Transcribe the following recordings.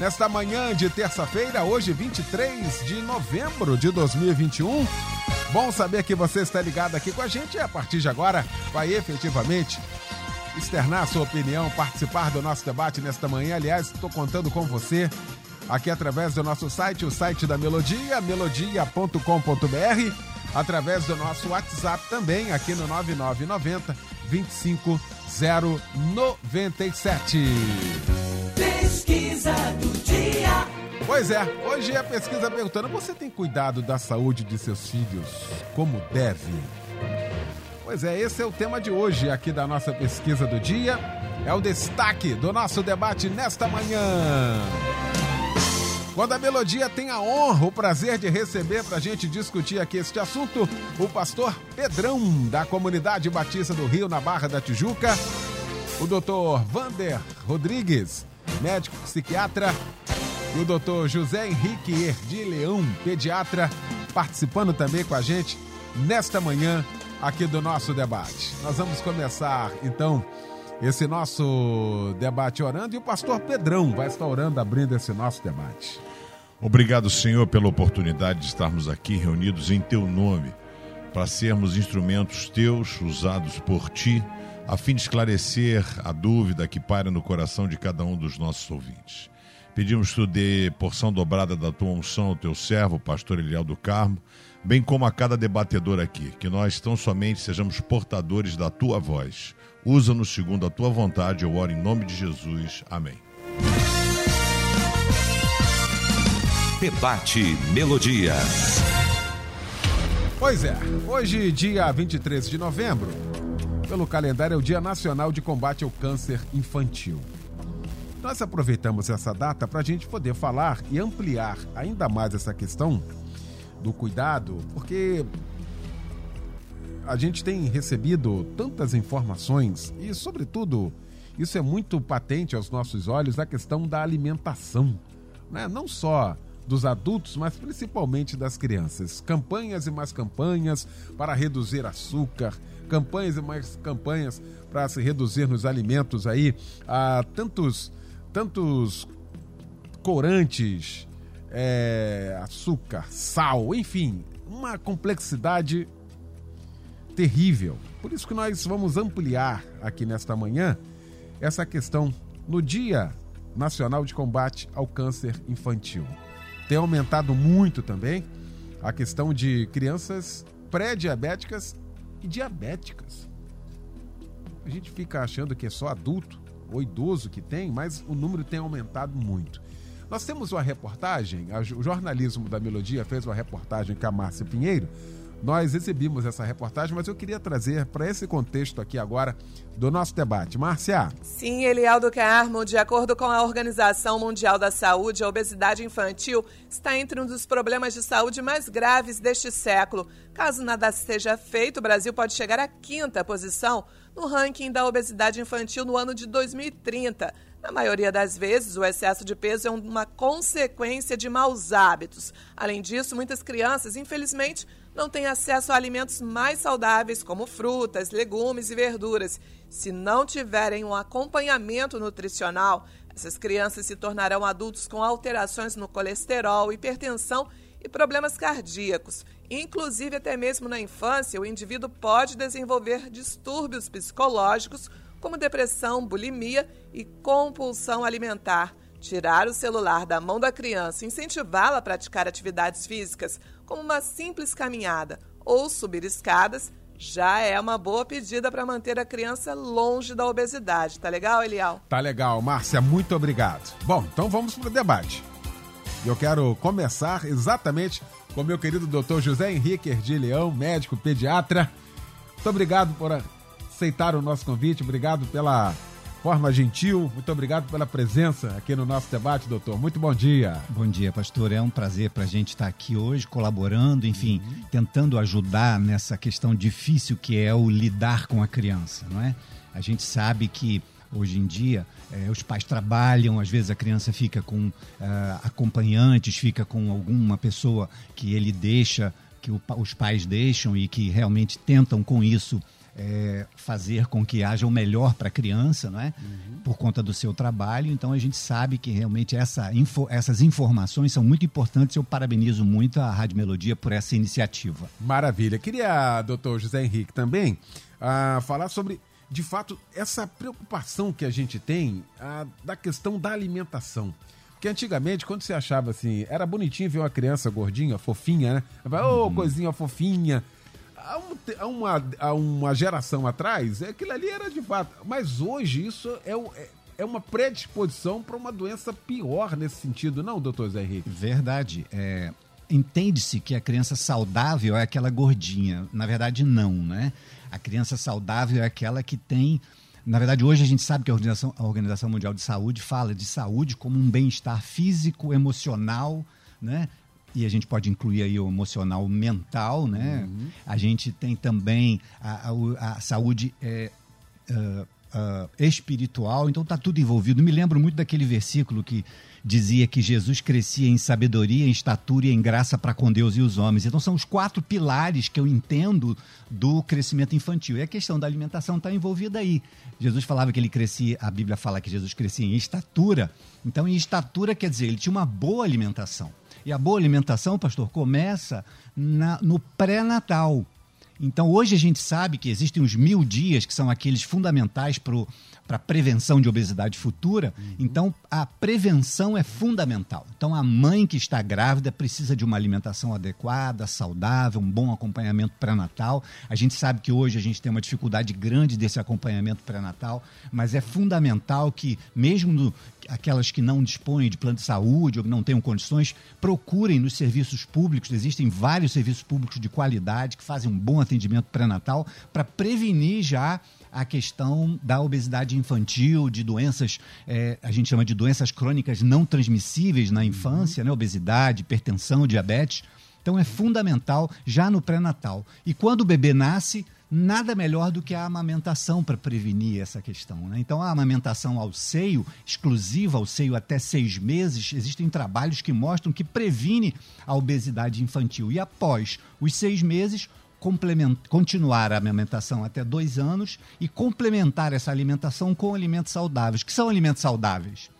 nesta manhã de terça-feira, hoje 23 de novembro de 2021. Bom saber que você está ligado aqui com a gente e a partir de agora vai efetivamente externar sua opinião, participar do nosso debate nesta manhã. Aliás, estou contando com você aqui através do nosso site, o site da Melodia, melodia.com.br, através do nosso WhatsApp também, aqui no 9990 25097. Pesquisa do. Pois é, hoje a pesquisa perguntando: você tem cuidado da saúde de seus filhos como deve? Pois é, esse é o tema de hoje aqui da nossa pesquisa do dia. É o destaque do nosso debate nesta manhã. Quando a Melodia tem a honra, o prazer de receber para a gente discutir aqui este assunto, o pastor Pedrão, da Comunidade Batista do Rio, na Barra da Tijuca, o doutor Vander Rodrigues, médico psiquiatra, e o doutor José Henrique Erdi Leão, pediatra, participando também com a gente nesta manhã aqui do nosso debate. Nós vamos começar então esse nosso debate orando e o pastor Pedrão vai estar orando abrindo esse nosso debate. Obrigado, Senhor, pela oportunidade de estarmos aqui reunidos em teu nome, para sermos instrumentos teus usados por ti, a fim de esclarecer a dúvida que paira no coração de cada um dos nossos ouvintes. Pedimos que tu dê porção dobrada da tua unção ao teu servo, pastor Eliel do Carmo, bem como a cada debatedor aqui, que nós tão somente sejamos portadores da tua voz. Usa-nos segundo a tua vontade, eu oro em nome de Jesus. Amém. Debate Melodia. Pois é, hoje, dia 23 de novembro, pelo calendário, é o Dia Nacional de Combate ao Câncer Infantil. Nós aproveitamos essa data para a gente poder falar e ampliar ainda mais essa questão do cuidado, porque a gente tem recebido tantas informações e, sobretudo, isso é muito patente aos nossos olhos a questão da alimentação, né? não só dos adultos, mas principalmente das crianças. Campanhas e mais campanhas para reduzir açúcar, campanhas e mais campanhas para se reduzir nos alimentos aí a tantos tantos corantes, é, açúcar, sal, enfim, uma complexidade terrível. Por isso que nós vamos ampliar aqui nesta manhã essa questão no Dia Nacional de Combate ao Câncer Infantil. Tem aumentado muito também a questão de crianças pré-diabéticas e diabéticas. A gente fica achando que é só adulto ou idoso que tem, mas o número tem aumentado muito. Nós temos uma reportagem, o jornalismo da Melodia fez uma reportagem com a Márcia Pinheiro nós exibimos essa reportagem, mas eu queria trazer para esse contexto aqui agora do nosso debate. Márcia. Sim, Elialdo Carmo, de acordo com a Organização Mundial da Saúde, a obesidade infantil está entre um dos problemas de saúde mais graves deste século. Caso nada seja feito, o Brasil pode chegar à quinta posição no ranking da obesidade infantil no ano de 2030. Na maioria das vezes, o excesso de peso é uma consequência de maus hábitos. Além disso, muitas crianças, infelizmente, não têm acesso a alimentos mais saudáveis como frutas, legumes e verduras. Se não tiverem um acompanhamento nutricional, essas crianças se tornarão adultos com alterações no colesterol, hipertensão e problemas cardíacos. Inclusive, até mesmo na infância, o indivíduo pode desenvolver distúrbios psicológicos como depressão, bulimia e compulsão alimentar. Tirar o celular da mão da criança incentivá-la a praticar atividades físicas, como uma simples caminhada ou subir escadas, já é uma boa pedida para manter a criança longe da obesidade. Tá legal, Elial? Tá legal, Márcia, muito obrigado. Bom, então vamos para o debate. Eu quero começar exatamente com meu querido doutor José Henrique Erdi Leão, médico pediatra. Muito obrigado por aceitar o nosso convite, obrigado pela forma gentil. Muito obrigado pela presença aqui no nosso debate, doutor. Muito bom dia. Bom dia, pastor. É um prazer para a gente estar aqui hoje, colaborando, enfim, uhum. tentando ajudar nessa questão difícil que é o lidar com a criança, não é? A gente sabe que hoje em dia é, os pais trabalham, às vezes a criança fica com uh, acompanhantes, fica com alguma pessoa que ele deixa, que o, os pais deixam e que realmente tentam com isso é, fazer com que haja o melhor para a criança, não é? Uhum. Por conta do seu trabalho. Então a gente sabe que realmente essa info, essas informações são muito importantes. Eu parabenizo muito a Rádio Melodia por essa iniciativa. Maravilha. Queria, doutor José Henrique, também uh, falar sobre, de fato, essa preocupação que a gente tem uh, da questão da alimentação. Porque antigamente, quando você achava assim, era bonitinho ver uma criança gordinha, fofinha, né? Ô, oh, coisinha fofinha há, um, há, uma, há uma geração atrás, aquilo ali era de fato. Mas hoje isso é, é, é uma predisposição para uma doença pior nesse sentido, não, doutor Zé Henrique? Verdade. É, Entende-se que a criança saudável é aquela gordinha. Na verdade, não, né? A criança saudável é aquela que tem. Na verdade, hoje a gente sabe que a Organização, a Organização Mundial de Saúde fala de saúde como um bem-estar físico, emocional, né? e a gente pode incluir aí o emocional mental, né? Uhum. A gente tem também a, a, a saúde é, uh, uh, espiritual, então está tudo envolvido. Me lembro muito daquele versículo que dizia que Jesus crescia em sabedoria, em estatura e em graça para com Deus e os homens. Então são os quatro pilares que eu entendo do crescimento infantil. E a questão da alimentação está envolvida aí. Jesus falava que ele crescia, a Bíblia fala que Jesus crescia em estatura. Então, em estatura quer dizer, ele tinha uma boa alimentação. E a boa alimentação, pastor, começa na, no pré-natal. Então, hoje a gente sabe que existem os mil dias, que são aqueles fundamentais para para prevenção de obesidade futura. Uhum. Então, a prevenção é fundamental. Então, a mãe que está grávida precisa de uma alimentação adequada, saudável, um bom acompanhamento pré-natal. A gente sabe que hoje a gente tem uma dificuldade grande desse acompanhamento pré-natal, mas é fundamental que, mesmo no, aquelas que não dispõem de plano de saúde ou não tenham condições, procurem nos serviços públicos. Existem vários serviços públicos de qualidade que fazem um bom atendimento pré-natal para prevenir já a questão da obesidade infantil, de doenças, é, a gente chama de doenças crônicas não transmissíveis na infância, né? obesidade, hipertensão, diabetes. Então é fundamental já no pré-natal. E quando o bebê nasce, nada melhor do que a amamentação para prevenir essa questão. Né? Então, a amamentação ao seio, exclusiva ao seio até seis meses, existem trabalhos que mostram que previne a obesidade infantil. E após os seis meses, continuar a amamentação até dois anos e complementar essa alimentação com alimentos saudáveis. que são alimentos saudáveis?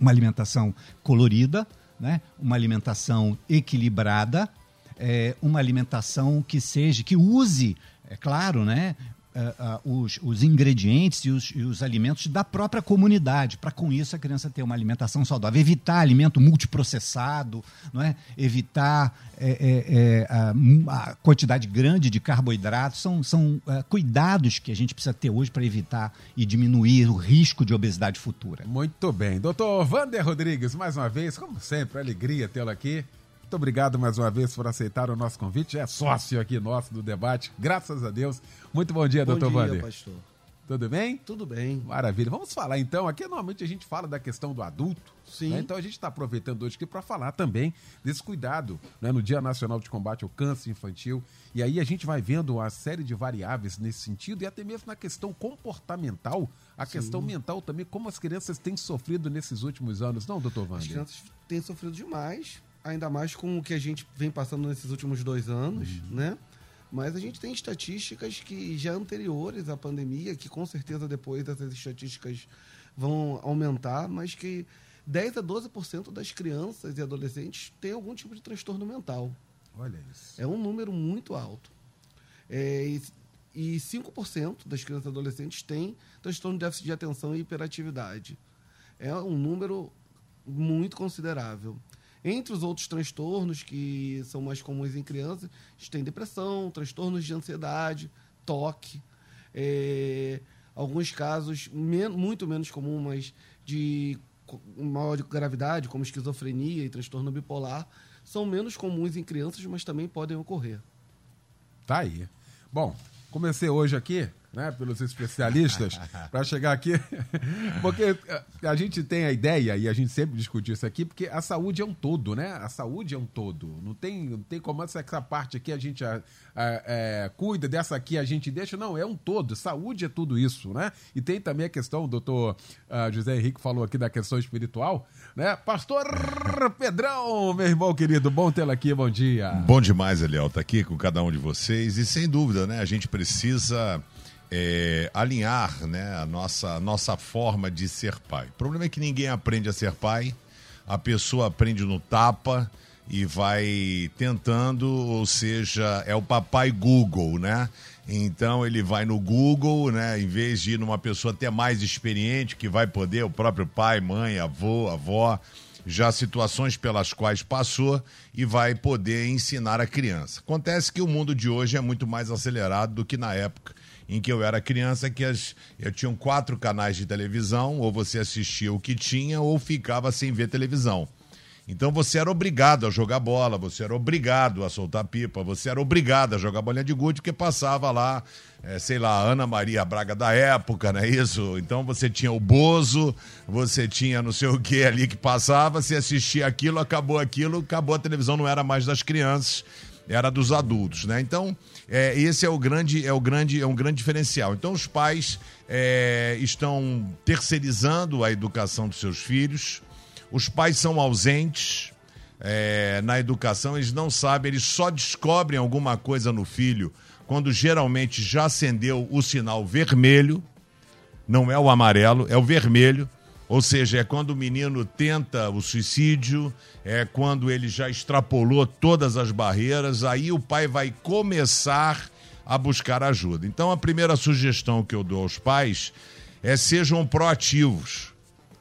Uma alimentação colorida, né? uma alimentação equilibrada, é, uma alimentação que seja, que use, é claro, né? uh, uh, os, os, ingredientes e os, e os, alimentos da própria comunidade, para com isso a criança ter uma alimentação saudável. Evitar alimento multiprocessado, não é? evitar é, é, é, a, a, quantidade grande de carboidratos, são, são uh, cuidados que a gente precisa ter hoje para evitar e diminuir o risco de obesidade futura. Muito bem. Doutor Vander Rodrigues, mais uma vez, como sempre, alegria tê-lo aqui. Muito obrigado mais uma vez por aceitar o nosso convite. É sócio aqui nosso do debate, graças a Deus. Muito bom dia, bom doutor dia, Wander. pastor. Tudo bem? Tudo bem. Maravilha. Vamos falar então. Aqui normalmente a gente fala da questão do adulto. Sim. Né? Então a gente está aproveitando hoje aqui para falar também desse cuidado né? no Dia Nacional de Combate ao Câncer Infantil. E aí a gente vai vendo uma série de variáveis nesse sentido e até mesmo na questão comportamental, a Sim. questão mental também, como as crianças têm sofrido nesses últimos anos, não, doutor Wander? As crianças têm sofrido demais ainda mais com o que a gente vem passando nesses últimos dois anos, uhum. né? Mas a gente tem estatísticas que já anteriores à pandemia, que com certeza depois essas estatísticas vão aumentar, mas que 10 a 12% das crianças e adolescentes têm algum tipo de transtorno mental. Olha isso. É um número muito alto. É, e, e 5% das crianças e adolescentes têm transtorno de déficit de atenção e hiperatividade. É um número muito considerável. Entre os outros transtornos que são mais comuns em crianças, a gente tem depressão, transtornos de ansiedade, toque, é, alguns casos men muito menos comuns, mas de maior gravidade, como esquizofrenia e transtorno bipolar, são menos comuns em crianças, mas também podem ocorrer. Tá aí. Bom, comecei hoje aqui né, pelos especialistas, para chegar aqui. porque a gente tem a ideia, e a gente sempre discute isso aqui, porque a saúde é um todo, né? A saúde é um todo. Não tem, não tem como essa, essa parte aqui a gente a, a, é, cuida, dessa aqui a gente deixa. Não, é um todo. Saúde é tudo isso, né? E tem também a questão, o doutor uh, José Henrique falou aqui da questão espiritual, né? Pastor Pedrão, meu irmão querido, bom tê-lo aqui, bom dia. Bom demais, Eliel, tá aqui com cada um de vocês. E sem dúvida, né? A gente precisa é, alinhar né, a nossa, nossa forma de ser pai. O problema é que ninguém aprende a ser pai, a pessoa aprende no tapa e vai tentando, ou seja, é o papai Google, né? Então ele vai no Google, né? Em vez de ir numa pessoa até mais experiente, que vai poder, o próprio pai, mãe, avô, avó, já situações pelas quais passou e vai poder ensinar a criança. Acontece que o mundo de hoje é muito mais acelerado do que na época em que eu era criança, que as, eu tinha quatro canais de televisão, ou você assistia o que tinha, ou ficava sem ver televisão. Então você era obrigado a jogar bola, você era obrigado a soltar pipa, você era obrigado a jogar bolinha de gude, porque passava lá, é, sei lá, Ana Maria Braga da época, não é isso? Então você tinha o Bozo, você tinha não sei o que ali que passava, você assistia aquilo, acabou aquilo, acabou a televisão, não era mais das crianças, era dos adultos, né? Então é, esse é o grande, é o grande, é um grande diferencial. Então os pais é, estão terceirizando a educação dos seus filhos. Os pais são ausentes é, na educação. Eles não sabem, eles só descobrem alguma coisa no filho quando geralmente já acendeu o sinal vermelho. Não é o amarelo, é o vermelho. Ou seja, é quando o menino tenta o suicídio, é quando ele já extrapolou todas as barreiras, aí o pai vai começar a buscar ajuda. Então, a primeira sugestão que eu dou aos pais é sejam proativos.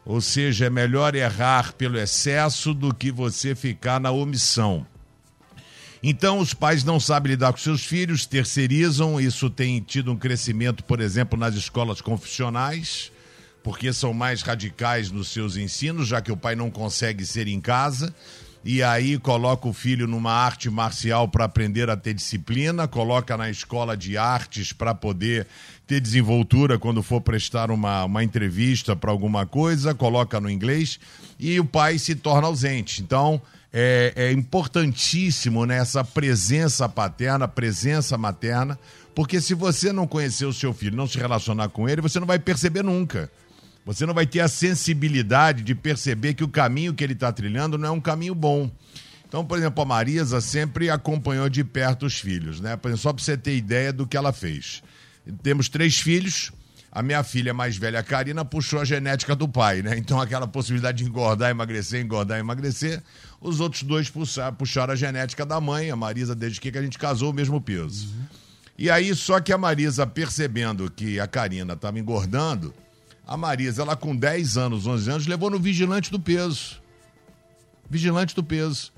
Ou seja, é melhor errar pelo excesso do que você ficar na omissão. Então, os pais não sabem lidar com seus filhos, terceirizam, isso tem tido um crescimento, por exemplo, nas escolas confessionais porque são mais radicais nos seus ensinos, já que o pai não consegue ser em casa. E aí coloca o filho numa arte marcial para aprender a ter disciplina, coloca na escola de artes para poder ter desenvoltura quando for prestar uma, uma entrevista para alguma coisa, coloca no inglês e o pai se torna ausente. Então, é, é importantíssimo né, essa presença paterna, presença materna, porque se você não conhecer o seu filho, não se relacionar com ele, você não vai perceber nunca. Você não vai ter a sensibilidade de perceber que o caminho que ele está trilhando não é um caminho bom. Então, por exemplo, a Marisa sempre acompanhou de perto os filhos, né? Só para você ter ideia do que ela fez. Temos três filhos. A minha filha mais velha, a Karina, puxou a genética do pai, né? Então, aquela possibilidade de engordar, emagrecer, engordar, emagrecer. Os outros dois puxaram a genética da mãe, a Marisa, desde que a gente casou, o mesmo peso. Uhum. E aí, só que a Marisa, percebendo que a Karina estava engordando, a Marisa, ela com 10 anos, 11 anos, levou no vigilante do peso. Vigilante do peso.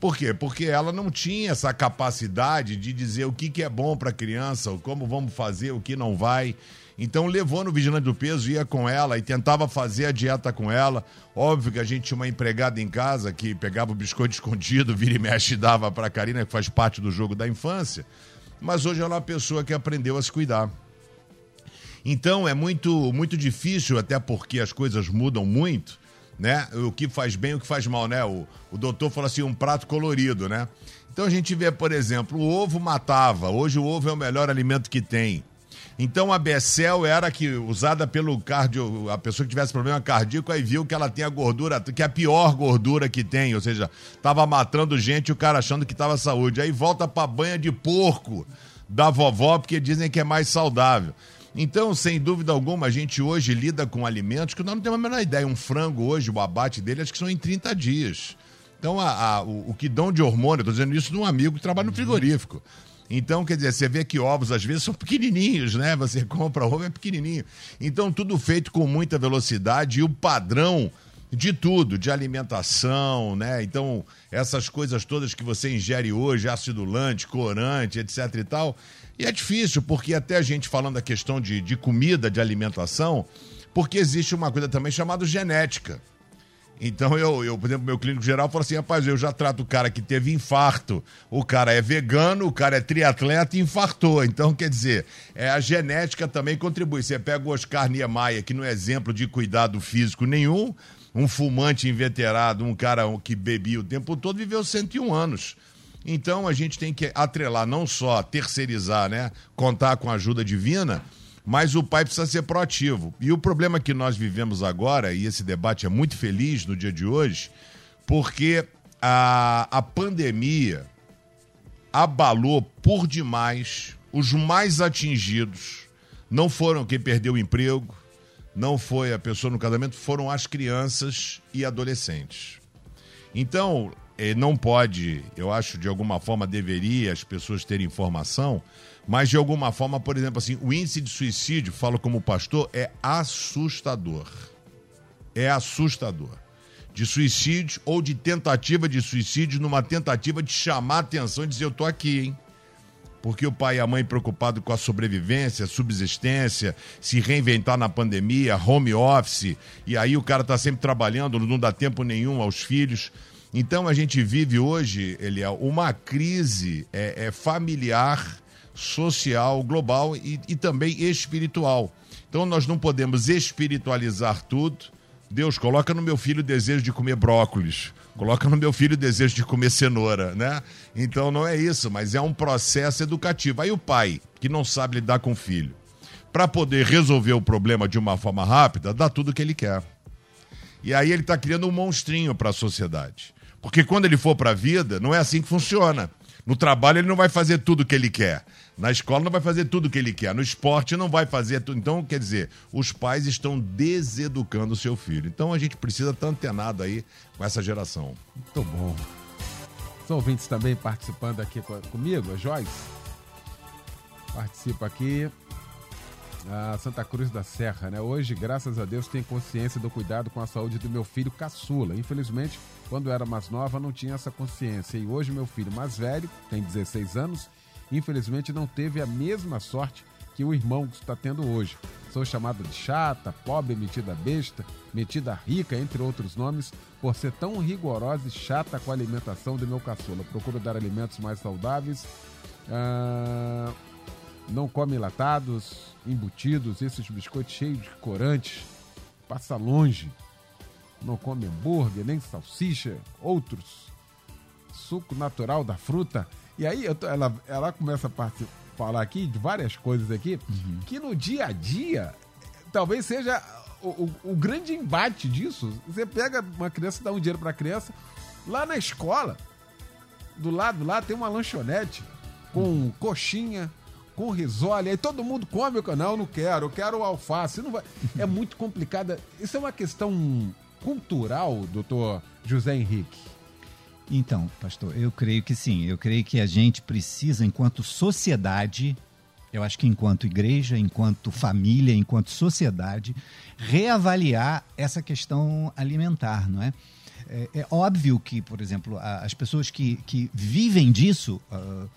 Por quê? Porque ela não tinha essa capacidade de dizer o que, que é bom para a criança, como vamos fazer, o que não vai. Então levou no vigilante do peso, ia com ela e tentava fazer a dieta com ela. Óbvio que a gente tinha uma empregada em casa que pegava o biscoito escondido, vira e mexe e dava para a Karina, que faz parte do jogo da infância. Mas hoje ela é uma pessoa que aprendeu a se cuidar. Então é muito, muito difícil, até porque as coisas mudam muito, né? O que faz bem o que faz mal, né? O, o doutor falou assim, um prato colorido, né? Então a gente vê, por exemplo, o ovo matava. Hoje o ovo é o melhor alimento que tem. Então a Bessel era que usada pelo cardio, a pessoa que tivesse problema cardíaco aí viu que ela tem a gordura, que é a pior gordura que tem, ou seja, tava matando gente e o cara achando que tava saúde. Aí volta pra banha de porco da vovó porque dizem que é mais saudável. Então, sem dúvida alguma, a gente hoje lida com alimentos que nós não temos a menor ideia. Um frango hoje, o abate dele, acho que são em 30 dias. Então, a, a, o, o, que dão de hormônio, estou dizendo isso de um amigo que trabalha no frigorífico. Então, quer dizer, você vê que ovos às vezes são pequenininhos, né? Você compra ovo, é pequenininho. Então, tudo feito com muita velocidade e o padrão de tudo, de alimentação, né? Então, essas coisas todas que você ingere hoje, ácido lante, corante, etc e tal, e é difícil, porque até a gente falando da questão de, de comida, de alimentação, porque existe uma coisa também chamada genética. Então eu, eu, por exemplo, meu clínico geral fala assim, rapaz, eu já trato o cara que teve infarto, o cara é vegano, o cara é triatleta e infartou. Então, quer dizer, é, a genética também contribui. Você pega o Oscar Niemeyer, que não é exemplo de cuidado físico nenhum, um fumante inveterado, um cara que bebia o tempo todo, viveu 101 anos. Então a gente tem que atrelar, não só terceirizar, né? Contar com a ajuda divina, mas o pai precisa ser proativo. E o problema que nós vivemos agora, e esse debate é muito feliz no dia de hoje, porque a, a pandemia abalou por demais os mais atingidos. Não foram quem perdeu o emprego, não foi a pessoa no casamento, foram as crianças e adolescentes. Então, eh, não pode, eu acho de alguma forma deveria as pessoas terem informação, mas de alguma forma, por exemplo, assim, o índice de suicídio, falo como pastor, é assustador. É assustador. De suicídio ou de tentativa de suicídio, numa tentativa de chamar a atenção e dizer: Eu tô aqui, hein? Porque o pai e a mãe preocupados com a sobrevivência, subsistência, se reinventar na pandemia, home office, e aí o cara tá sempre trabalhando, não dá tempo nenhum aos filhos. Então a gente vive hoje, Eliel, uma crise é, é familiar social, global e, e também espiritual. Então nós não podemos espiritualizar tudo. Deus, coloca no meu filho o desejo de comer brócolis. Coloca no meu filho o desejo de comer cenoura, né? Então não é isso, mas é um processo educativo. Aí o pai, que não sabe lidar com o filho, para poder resolver o problema de uma forma rápida, dá tudo o que ele quer. E aí ele está criando um monstrinho para a sociedade. Porque quando ele for para a vida, não é assim que funciona. No trabalho ele não vai fazer tudo o que ele quer. Na escola não vai fazer tudo o que ele quer. No esporte não vai fazer tudo. Então, quer dizer, os pais estão deseducando o seu filho. Então a gente precisa estar antenado aí com essa geração. Muito bom. Os ouvintes também participando aqui comigo, a Joyce. Participa aqui. A Santa Cruz da Serra, né? Hoje, graças a Deus, tenho consciência do cuidado com a saúde do meu filho caçula. Infelizmente, quando era mais nova, não tinha essa consciência. E hoje, meu filho mais velho, tem 16 anos, infelizmente não teve a mesma sorte que o irmão que está tendo hoje. Sou chamada de chata, pobre, metida besta, metida rica, entre outros nomes, por ser tão rigorosa e chata com a alimentação do meu caçula. Procuro dar alimentos mais saudáveis. Ah, não come latados, embutidos, esses biscoitos cheios de corantes. Passa longe. Não come hambúrguer, nem salsicha, outros. Suco natural da fruta. E aí tô, ela, ela começa a falar aqui de várias coisas aqui uhum. que no dia a dia talvez seja o, o, o, grande embate disso. Você pega uma criança, dá um dinheiro para a criança, lá na escola, do lado lá tem uma lanchonete com uhum. coxinha, com risole, aí todo mundo come o canal, não quero, eu quero alface, não vai. É muito complicada. Isso é uma questão cultural, doutor José Henrique. Então, pastor, eu creio que sim. Eu creio que a gente precisa, enquanto sociedade, eu acho que enquanto igreja, enquanto família, enquanto sociedade, reavaliar essa questão alimentar, não é? É, é óbvio que, por exemplo, as pessoas que, que vivem disso, uh,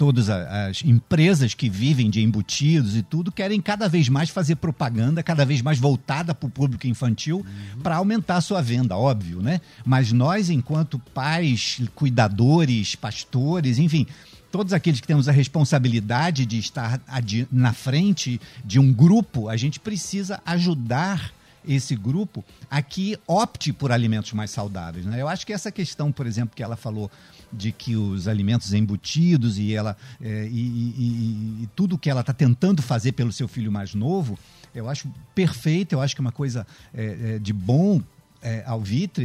todas as empresas que vivem de embutidos e tudo querem cada vez mais fazer propaganda, cada vez mais voltada para o público infantil, uhum. para aumentar a sua venda, óbvio, né? Mas nós, enquanto pais, cuidadores, pastores, enfim, todos aqueles que temos a responsabilidade de estar na frente de um grupo, a gente precisa ajudar esse grupo a que opte por alimentos mais saudáveis. Né? Eu acho que essa questão, por exemplo, que ela falou de que os alimentos embutidos e ela é, e, e, e, tudo que ela está tentando fazer pelo seu filho mais novo, eu acho perfeito, eu acho que é uma coisa é, é, de bom é,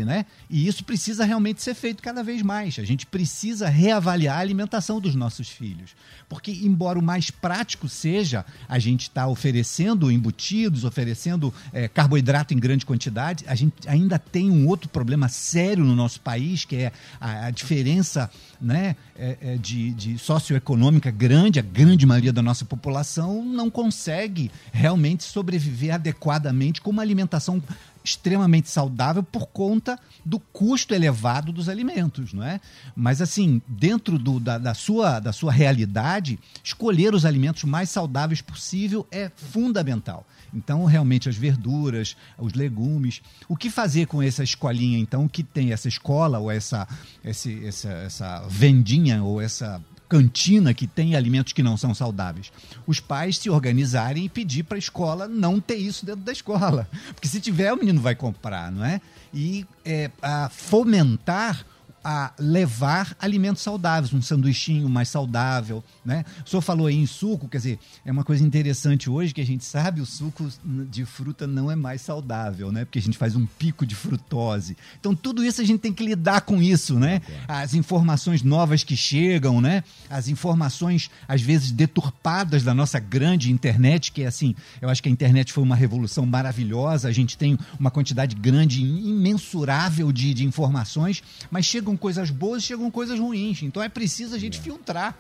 né? E isso precisa realmente ser feito cada vez mais. A gente precisa reavaliar a alimentação dos nossos filhos. Porque, embora o mais prático seja a gente estar tá oferecendo embutidos, oferecendo é, carboidrato em grande quantidade, a gente ainda tem um outro problema sério no nosso país, que é a, a diferença né, é, é de, de socioeconômica grande. A grande maioria da nossa população não consegue realmente sobreviver adequadamente com uma alimentação extremamente saudável por conta do custo elevado dos alimentos, não é? Mas assim, dentro do, da, da, sua, da sua realidade, escolher os alimentos mais saudáveis possível é fundamental. Então, realmente, as verduras, os legumes. O que fazer com essa escolinha, então, que tem essa escola ou essa, esse, essa, essa vendinha ou essa cantina que tem alimentos que não são saudáveis. Os pais se organizarem e pedir para a escola não ter isso dentro da escola. Porque se tiver, o menino vai comprar, não é? E é, a fomentar a levar alimentos saudáveis, um sanduichinho mais saudável, né? O senhor falou aí em suco, quer dizer, é uma coisa interessante hoje que a gente sabe o suco de fruta não é mais saudável, né? Porque a gente faz um pico de frutose. Então tudo isso a gente tem que lidar com isso, né? As informações novas que chegam, né? As informações às vezes deturpadas da nossa grande internet, que é assim, eu acho que a internet foi uma revolução maravilhosa, a gente tem uma quantidade grande, imensurável de, de informações, mas chegam chegam coisas boas chegam coisas ruins. Então é preciso a gente é. filtrar.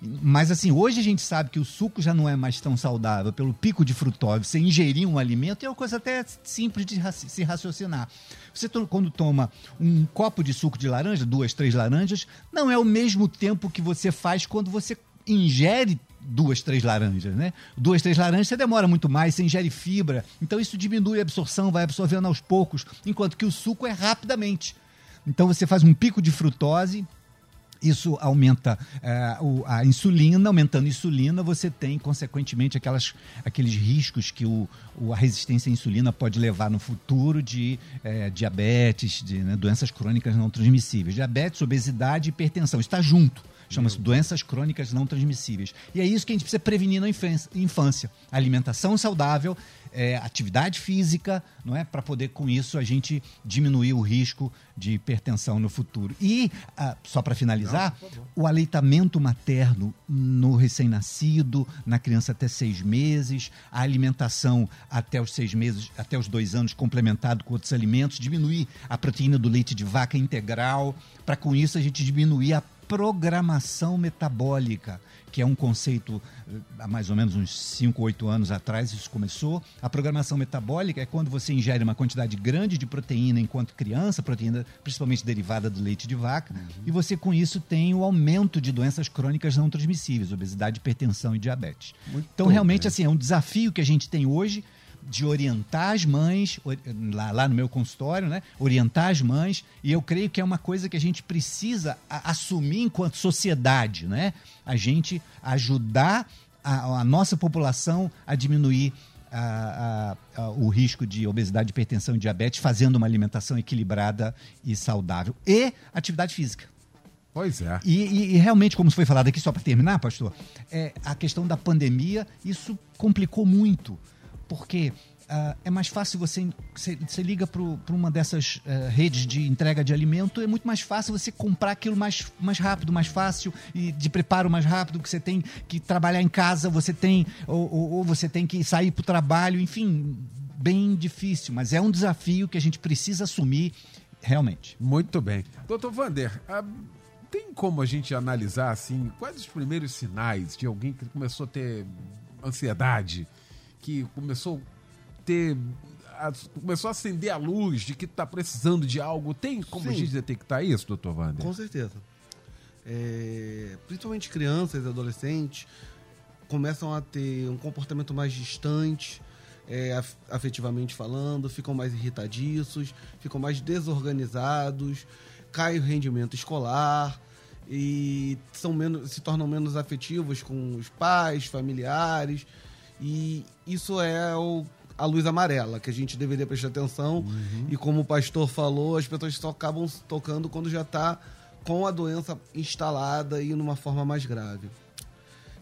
Mas assim, hoje a gente sabe que o suco já não é mais tão saudável pelo pico de frutose. Você ingerir um alimento é uma coisa até simples de se raciocinar. Você quando toma um copo de suco de laranja, duas, três laranjas, não é o mesmo tempo que você faz quando você ingere duas, três laranjas, né? Duas, três laranjas você demora muito mais, você ingere fibra, então isso diminui a absorção, vai absorvendo aos poucos, enquanto que o suco é rapidamente. Então você faz um pico de frutose, isso aumenta é, o, a insulina, aumentando a insulina, você tem, consequentemente, aquelas, aqueles riscos que o, o, a resistência à insulina pode levar no futuro de é, diabetes, de né, doenças crônicas não transmissíveis. Diabetes, obesidade e hipertensão. Está junto. Chama-se doenças crônicas não transmissíveis. E é isso que a gente precisa prevenir na infância. Alimentação saudável é, atividade física, não é? Para poder com isso a gente diminuir o risco de hipertensão no futuro. E ah, só para finalizar, não, o aleitamento materno no recém-nascido, na criança até seis meses, a alimentação até os seis meses, até os dois anos, complementado com outros alimentos, diminuir a proteína do leite de vaca integral, para com isso a gente diminuir a programação metabólica que é um conceito eh, há mais ou menos uns 5, 8 anos atrás, isso começou. A programação metabólica é quando você ingere uma quantidade grande de proteína enquanto criança, proteína principalmente derivada do leite de vaca, uhum. e você com isso tem o aumento de doenças crônicas não transmissíveis, obesidade, hipertensão e diabetes. Muito então, realmente, assim, é um desafio que a gente tem hoje de orientar as mães, lá, lá no meu consultório, né? Orientar as mães, e eu creio que é uma coisa que a gente precisa assumir enquanto sociedade, né? A gente ajudar a, a nossa população a diminuir a, a, o risco de obesidade, hipertensão e diabetes, fazendo uma alimentação equilibrada e saudável. E atividade física. Pois é. E, e, e, realmente, como foi falado aqui, só para terminar, pastor, é, a questão da pandemia, isso complicou muito porque uh, é mais fácil você. Você liga para uma dessas uh, redes de entrega de alimento, é muito mais fácil você comprar aquilo mais, mais rápido, mais fácil e de preparo mais rápido, que você tem que trabalhar em casa, você tem. Ou, ou, ou você tem que sair para o trabalho, enfim, bem difícil, mas é um desafio que a gente precisa assumir realmente. Muito bem. Doutor Vander, uh, tem como a gente analisar assim quais os primeiros sinais de alguém que começou a ter ansiedade? Que começou a ter. A, começou a acender a luz de que está precisando de algo. Tem como Sim. a gente detectar isso, doutor Wander? Com certeza. É, principalmente crianças e adolescentes começam a ter um comportamento mais distante, é, afetivamente falando, ficam mais irritadiços, ficam mais desorganizados, cai o rendimento escolar e são menos, se tornam menos afetivos com os pais, familiares. E isso é o, a luz amarela, que a gente deveria prestar atenção. Uhum. E como o pastor falou, as pessoas só acabam tocando quando já está com a doença instalada e numa forma mais grave.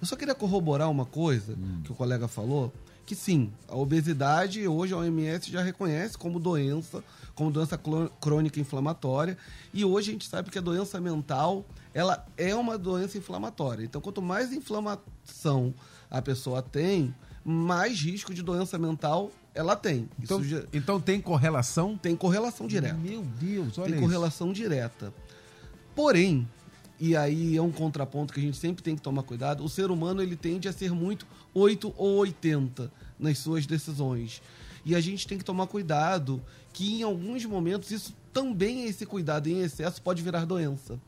Eu só queria corroborar uma coisa uhum. que o colega falou, que sim, a obesidade hoje a OMS já reconhece como doença, como doença crônica inflamatória, e hoje a gente sabe que a doença mental, ela é uma doença inflamatória. Então, quanto mais inflamação a pessoa tem, mais risco de doença mental ela tem. Então, já... então tem correlação? Tem correlação direta. Meu Deus, olha Tem isso. correlação direta. Porém, e aí é um contraponto que a gente sempre tem que tomar cuidado, o ser humano ele tende a ser muito 8 ou 80 nas suas decisões. E a gente tem que tomar cuidado que em alguns momentos isso também esse cuidado em excesso pode virar doença.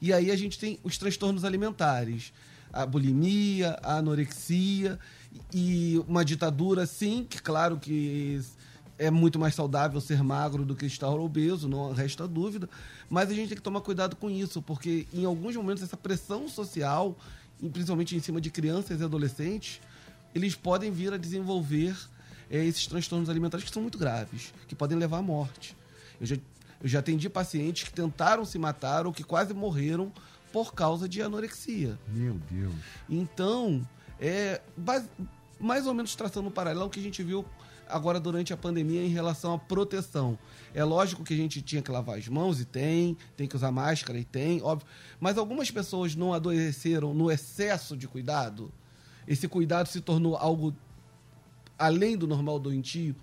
E aí a gente tem os transtornos alimentares, a bulimia, a anorexia e uma ditadura, sim, que claro que é muito mais saudável ser magro do que estar obeso, não resta dúvida, mas a gente tem que tomar cuidado com isso, porque em alguns momentos essa pressão social, principalmente em cima de crianças e adolescentes, eles podem vir a desenvolver é, esses transtornos alimentares que são muito graves, que podem levar à morte. Eu já, eu já atendi pacientes que tentaram se matar ou que quase morreram por causa de anorexia. Meu Deus. Então, é mais ou menos traçando um paralelo que a gente viu agora durante a pandemia em relação à proteção. É lógico que a gente tinha que lavar as mãos e tem, tem que usar máscara e tem, óbvio. Mas algumas pessoas não adoeceram no excesso de cuidado. Esse cuidado se tornou algo além do normal doentio.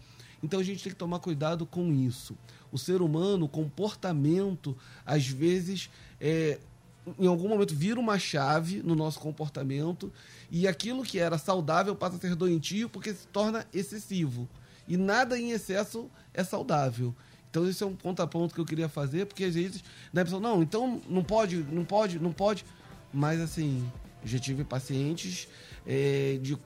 Então a gente tem que tomar cuidado com isso. O ser humano, o comportamento, às vezes, é, em algum momento vira uma chave no nosso comportamento e aquilo que era saudável passa a ser doentio porque se torna excessivo. E nada em excesso é saudável. Então esse é um ponto que eu queria fazer, porque às vezes né, a pessoa, não, então não pode, não pode, não pode. Mas assim, já tive pacientes é, de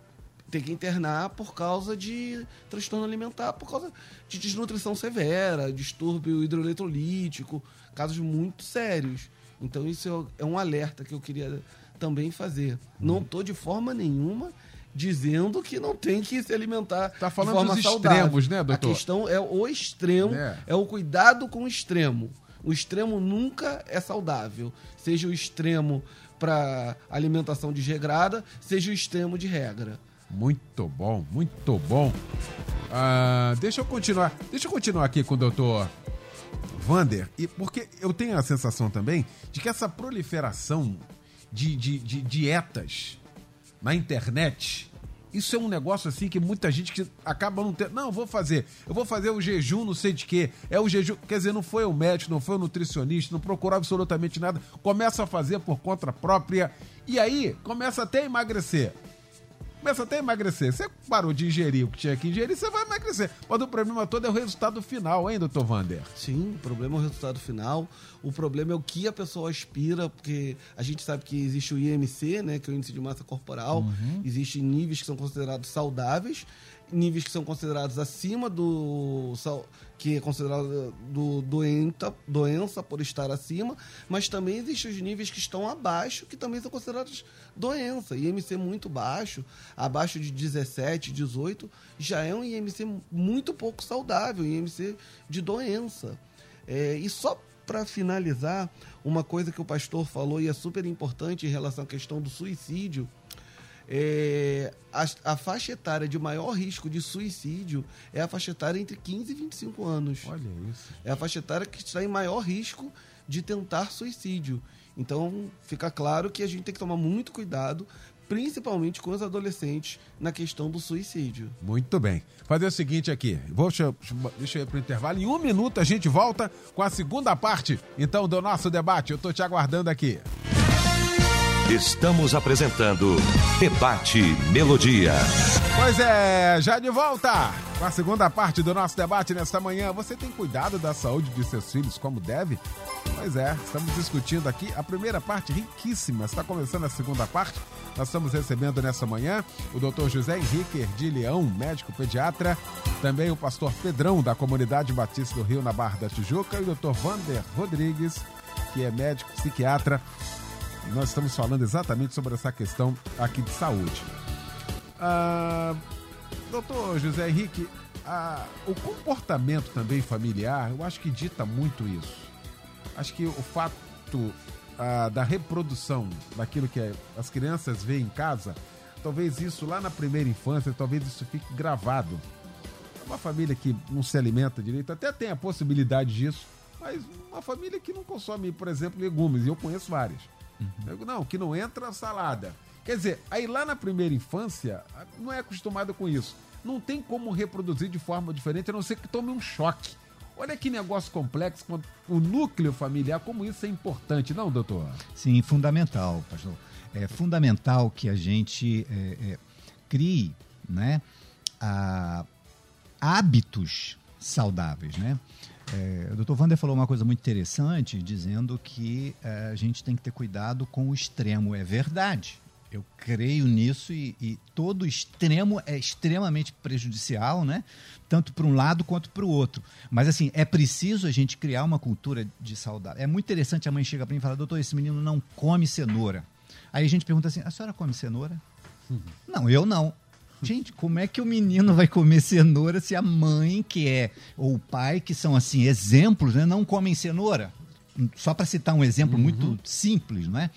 ter que internar por causa de transtorno alimentar, por causa de desnutrição severa, distúrbio hidroeletrolítico, casos muito sérios. Então isso é um alerta que eu queria também fazer. Não estou de forma nenhuma dizendo que não tem que se alimentar tá falando de forma dos saudável. extremos, né, doutor? A questão é o extremo, é. é o cuidado com o extremo. O extremo nunca é saudável. Seja o extremo para alimentação desregrada, seja o extremo de regra. Muito bom, muito bom. Ah, deixa eu continuar. Deixa eu continuar aqui com o doutor Vander, e porque eu tenho a sensação também de que essa proliferação de, de, de dietas na internet isso é um negócio assim que muita gente que acaba não tendo. Não, vou fazer. Eu vou fazer o jejum, não sei de quê. É o jejum. Quer dizer, não foi o médico, não foi o nutricionista, não procurou absolutamente nada. Começa a fazer por conta própria. E aí, começa até a emagrecer começa até a emagrecer. Você parou de ingerir o que tinha que ingerir, você vai emagrecer. Mas o problema todo é o resultado final, hein, doutor Vander? Sim, o problema é o resultado final. O problema é o que a pessoa aspira, porque a gente sabe que existe o IMC, né, que é o índice de massa corporal, uhum. existem níveis que são considerados saudáveis níveis que são considerados acima do que é considerado do doenta, doença por estar acima, mas também existem os níveis que estão abaixo, que também são considerados doença. IMC muito baixo, abaixo de 17, 18, já é um IMC muito pouco saudável, IMC de doença. É, e só para finalizar, uma coisa que o pastor falou e é super importante em relação à questão do suicídio, é, a, a, faixa etária de maior risco de suicídio é a faixa etária entre 15 e 25 anos. Olha isso. É a faixa etária que está em maior risco de tentar suicídio. Então, fica claro que a gente tem que tomar muito cuidado, principalmente com os adolescentes, na questão do suicídio. Muito bem. Fazer o seguinte aqui, vou, deixa, deixa eu ir para o intervalo. Em um minuto a gente volta com a segunda parte, então, do nosso debate. Eu estou te aguardando aqui. Estamos apresentando Debate Melodia. Pois é, já de volta com a segunda parte do nosso debate nesta manhã. Você tem cuidado da saúde de seus filhos como deve? Pois é, estamos discutindo aqui a primeira parte riquíssima. Está começando a segunda parte. Nós estamos recebendo nessa manhã o Dr. José Henrique de Leão, médico pediatra, também o pastor Pedrão da Comunidade Batista do Rio na Barra da Tijuca e o Dr. Vander Rodrigues, que é médico psiquiatra nós estamos falando exatamente sobre essa questão aqui de saúde. Ah, doutor José Henrique, ah, o comportamento também familiar, eu acho que dita muito isso. Acho que o fato ah, da reprodução daquilo que as crianças veem em casa, talvez isso lá na primeira infância, talvez isso fique gravado. Uma família que não se alimenta direito, até tem a possibilidade disso, mas uma família que não consome, por exemplo, legumes, e eu conheço várias Uhum. Não, que não entra salada. Quer dizer, aí lá na primeira infância, não é acostumado com isso. Não tem como reproduzir de forma diferente, a não ser que tome um choque. Olha que negócio complexo, o núcleo familiar, como isso é importante, não, doutor? Sim, fundamental, pastor. É fundamental que a gente é, é, crie né, a, hábitos saudáveis, né? É, o doutor Wander falou uma coisa muito interessante, dizendo que é, a gente tem que ter cuidado com o extremo. É verdade. Eu creio nisso e, e todo extremo é extremamente prejudicial, né? Tanto para um lado quanto para o outro. Mas assim, é preciso a gente criar uma cultura de saudável. É muito interessante a mãe chega para mim e fala: "Doutor, esse menino não come cenoura". Aí a gente pergunta assim: "A senhora come cenoura?" Uhum. Não, eu não. Gente, como é que o menino vai comer cenoura se a mãe, que é, ou o pai, que são assim exemplos, né, não comem cenoura? Só para citar um exemplo uhum. muito simples, não é?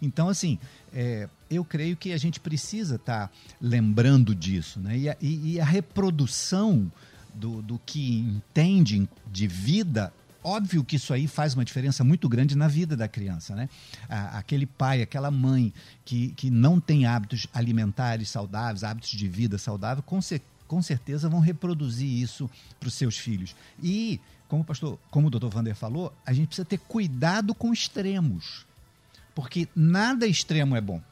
Então, assim, é, eu creio que a gente precisa estar tá lembrando disso. Né? E, a, e, a reprodução do, do que entende de vida óbvio que isso aí faz uma diferença muito grande na vida da criança, né? Aquele pai, aquela mãe que, que não tem hábitos alimentares saudáveis, hábitos de vida saudável, com, ce, com certeza vão reproduzir isso para os seus filhos. E, como o pastor, como o doutor Vander falou, a gente precisa ter cuidado com extremos. Porque nada extremo é bom.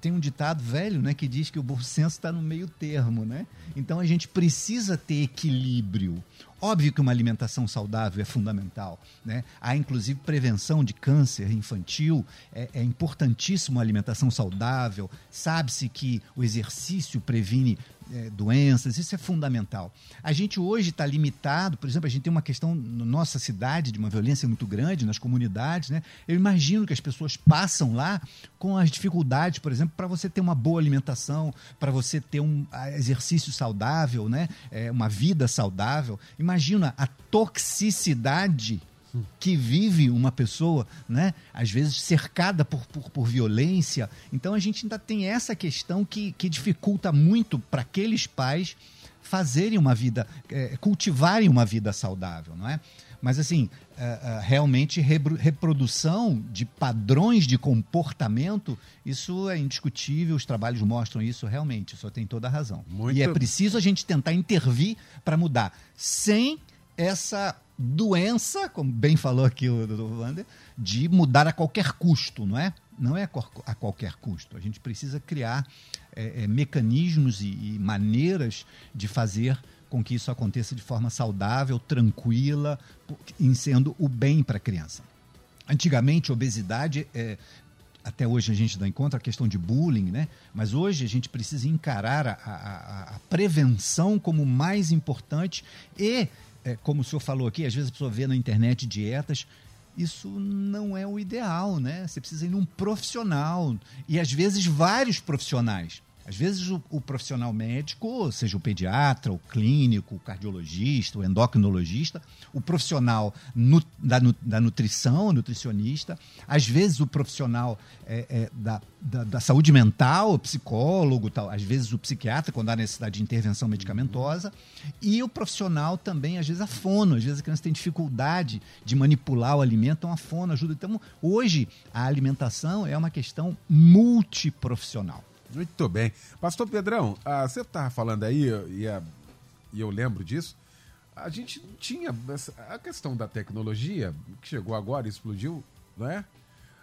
Tem um ditado velho, né, que diz que o bom senso está no meio termo, né? Então a gente precisa ter equilíbrio. Óbvio que uma alimentação saudável é fundamental. Né? Há, inclusive, prevenção de câncer infantil. É, é importantíssimo a alimentação saudável. Sabe-se que o exercício previne é, doenças, isso é fundamental. A gente hoje está limitado, por exemplo, a gente tem uma questão na nossa cidade de uma violência muito grande nas comunidades, né? Eu imagino que as pessoas passam lá com as dificuldades, por exemplo, para você ter uma boa alimentação, para você ter um exercício saudável, né? É, uma vida saudável. Imagina a toxicidade que vive uma pessoa, né? às vezes cercada por, por, por violência. Então a gente ainda tem essa questão que, que dificulta muito para aqueles pais fazerem uma vida, é, cultivarem uma vida saudável, não é? Mas assim, é, é, realmente reprodução de padrões de comportamento, isso é indiscutível, os trabalhos mostram isso realmente, o senhor tem toda a razão. Muito... E é preciso a gente tentar intervir para mudar, sem essa doença, como bem falou aqui o Dr. Wander, de mudar a qualquer custo, não é? Não é a qualquer custo. A gente precisa criar é, é, mecanismos e, e maneiras de fazer com que isso aconteça de forma saudável, tranquila, em sendo o bem para a criança. Antigamente, obesidade é, até hoje a gente dá em conta a questão de bullying, né? Mas hoje a gente precisa encarar a, a, a prevenção como mais importante e é, como o senhor falou aqui, às vezes a pessoa vê na internet dietas, isso não é o ideal, né? Você precisa ir num profissional e às vezes vários profissionais. Às vezes o, o, profissional médico, seja o pediatra, o clínico, o cardiologista, o endocrinologista, o profissional nu, da, da, nutrição, nutricionista, às vezes o profissional é, é, da, da, da, saúde mental, psicólogo, tal, às vezes o psiquiatra, quando há necessidade de intervenção medicamentosa, e o profissional também, às vezes a fono, às vezes a criança tem dificuldade de manipular o alimento, então a fono ajuda. Então, hoje, a alimentação é uma questão multiprofissional. Muito bem. Pastor Pedrão, ah, você estava falando aí, e, a, e eu lembro disso, a gente tinha. A questão da tecnologia, que chegou agora e explodiu, não é?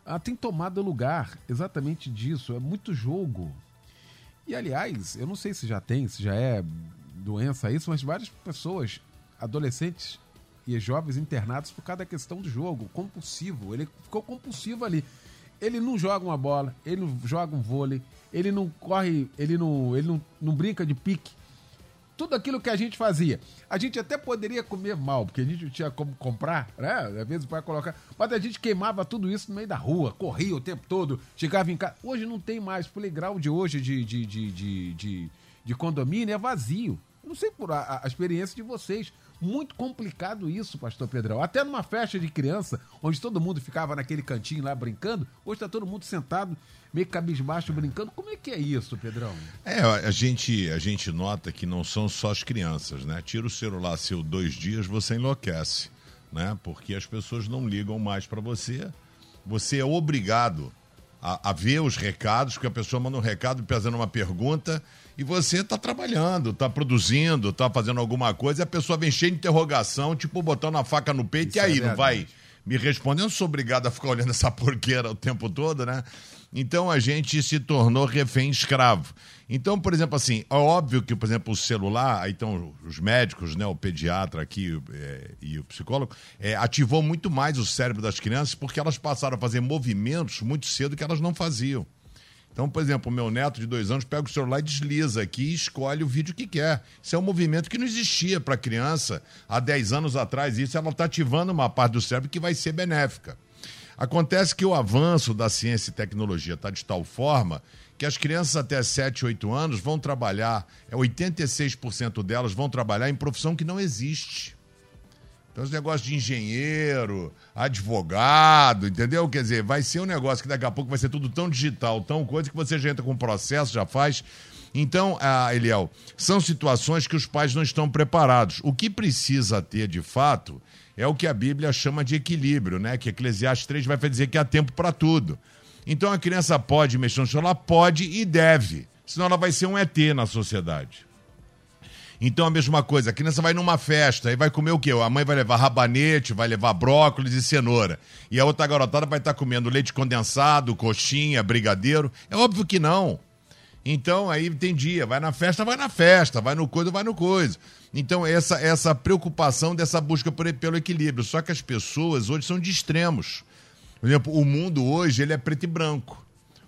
Ah, tem tomado lugar exatamente disso. É muito jogo. E, aliás, eu não sei se já tem, se já é doença isso, mas várias pessoas, adolescentes e jovens internados por causa da questão do jogo, compulsivo. Ele ficou compulsivo ali. Ele não joga uma bola, ele não joga um vôlei, ele não corre, ele não, ele não, não brinca de pique. Tudo aquilo que a gente fazia. A gente até poderia comer mal, porque a gente não tinha como comprar, né? Às vezes para colocar. Mas a gente queimava tudo isso no meio da rua, corria o tempo todo, chegava em casa. Hoje não tem mais. O playground de hoje de, de, de, de, de, de condomínio é vazio. Não sei por a, a experiência de vocês. Muito complicado isso, pastor Pedrão. Até numa festa de criança, onde todo mundo ficava naquele cantinho lá brincando, hoje está todo mundo sentado, meio cabisbaixo brincando. Como é que é isso, Pedrão? É, a gente, a gente nota que não são só as crianças, né? Tira o celular seu dois dias, você enlouquece, né? Porque as pessoas não ligam mais para você. Você é obrigado a, a ver os recados, porque a pessoa manda um recado fazendo uma pergunta e você está trabalhando, está produzindo, está fazendo alguma coisa, e a pessoa vem cheia de interrogação, tipo botando a faca no peito, Isso e aí, é não vai me respondem. Eu não sou obrigado a ficar olhando essa porqueira o tempo todo, né? Então a gente se tornou refém escravo. Então, por exemplo, assim, é óbvio que, por exemplo, o celular, aí então os médicos, né, o pediatra aqui é, e o psicólogo, é, ativou muito mais o cérebro das crianças porque elas passaram a fazer movimentos muito cedo que elas não faziam. Então, por exemplo, o meu neto de dois anos pega o celular e desliza aqui e escolhe o vídeo que quer. Isso é um movimento que não existia para criança há 10 anos atrás. Isso ela está ativando uma parte do cérebro que vai ser benéfica. Acontece que o avanço da ciência e tecnologia está de tal forma que as crianças até 7, 8 anos vão trabalhar, é 86% delas vão trabalhar em profissão que não existe. Então, os negócios de engenheiro, advogado, entendeu? Quer dizer, vai ser um negócio que daqui a pouco vai ser tudo tão digital, tão coisa que você já entra com o processo, já faz. Então, ah, Eliel, são situações que os pais não estão preparados. O que precisa ter, de fato, é o que a Bíblia chama de equilíbrio, né? Que Eclesiastes 3 vai dizer que há tempo para tudo. Então a criança pode mexer no celular? Pode e deve. Senão ela vai ser um ET na sociedade. Então a mesma coisa, a criança vai numa festa e vai comer o quê? A mãe vai levar rabanete, vai levar brócolis e cenoura. E a outra garotada vai estar comendo leite condensado, coxinha, brigadeiro. É óbvio que não. Então aí tem dia, vai na festa, vai na festa, vai no coisa, vai no coisa. Então essa essa preocupação dessa busca por, pelo equilíbrio. Só que as pessoas hoje são de extremos. Por exemplo, o mundo hoje ele é preto e branco.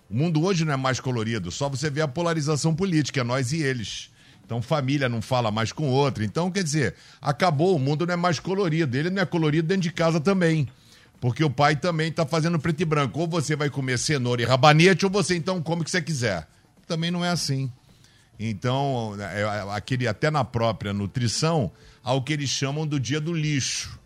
O mundo hoje não é mais colorido, só você vê a polarização política, é nós e eles. Então, família não fala mais com outra. Então, quer dizer, acabou, o mundo não é mais colorido. Ele não é colorido dentro de casa também. Porque o pai também está fazendo preto e branco. Ou você vai comer cenoura e rabanete, ou você então come o que você quiser. Também não é assim. Então, é, é, aquele, até na própria nutrição, há o que eles chamam do dia do lixo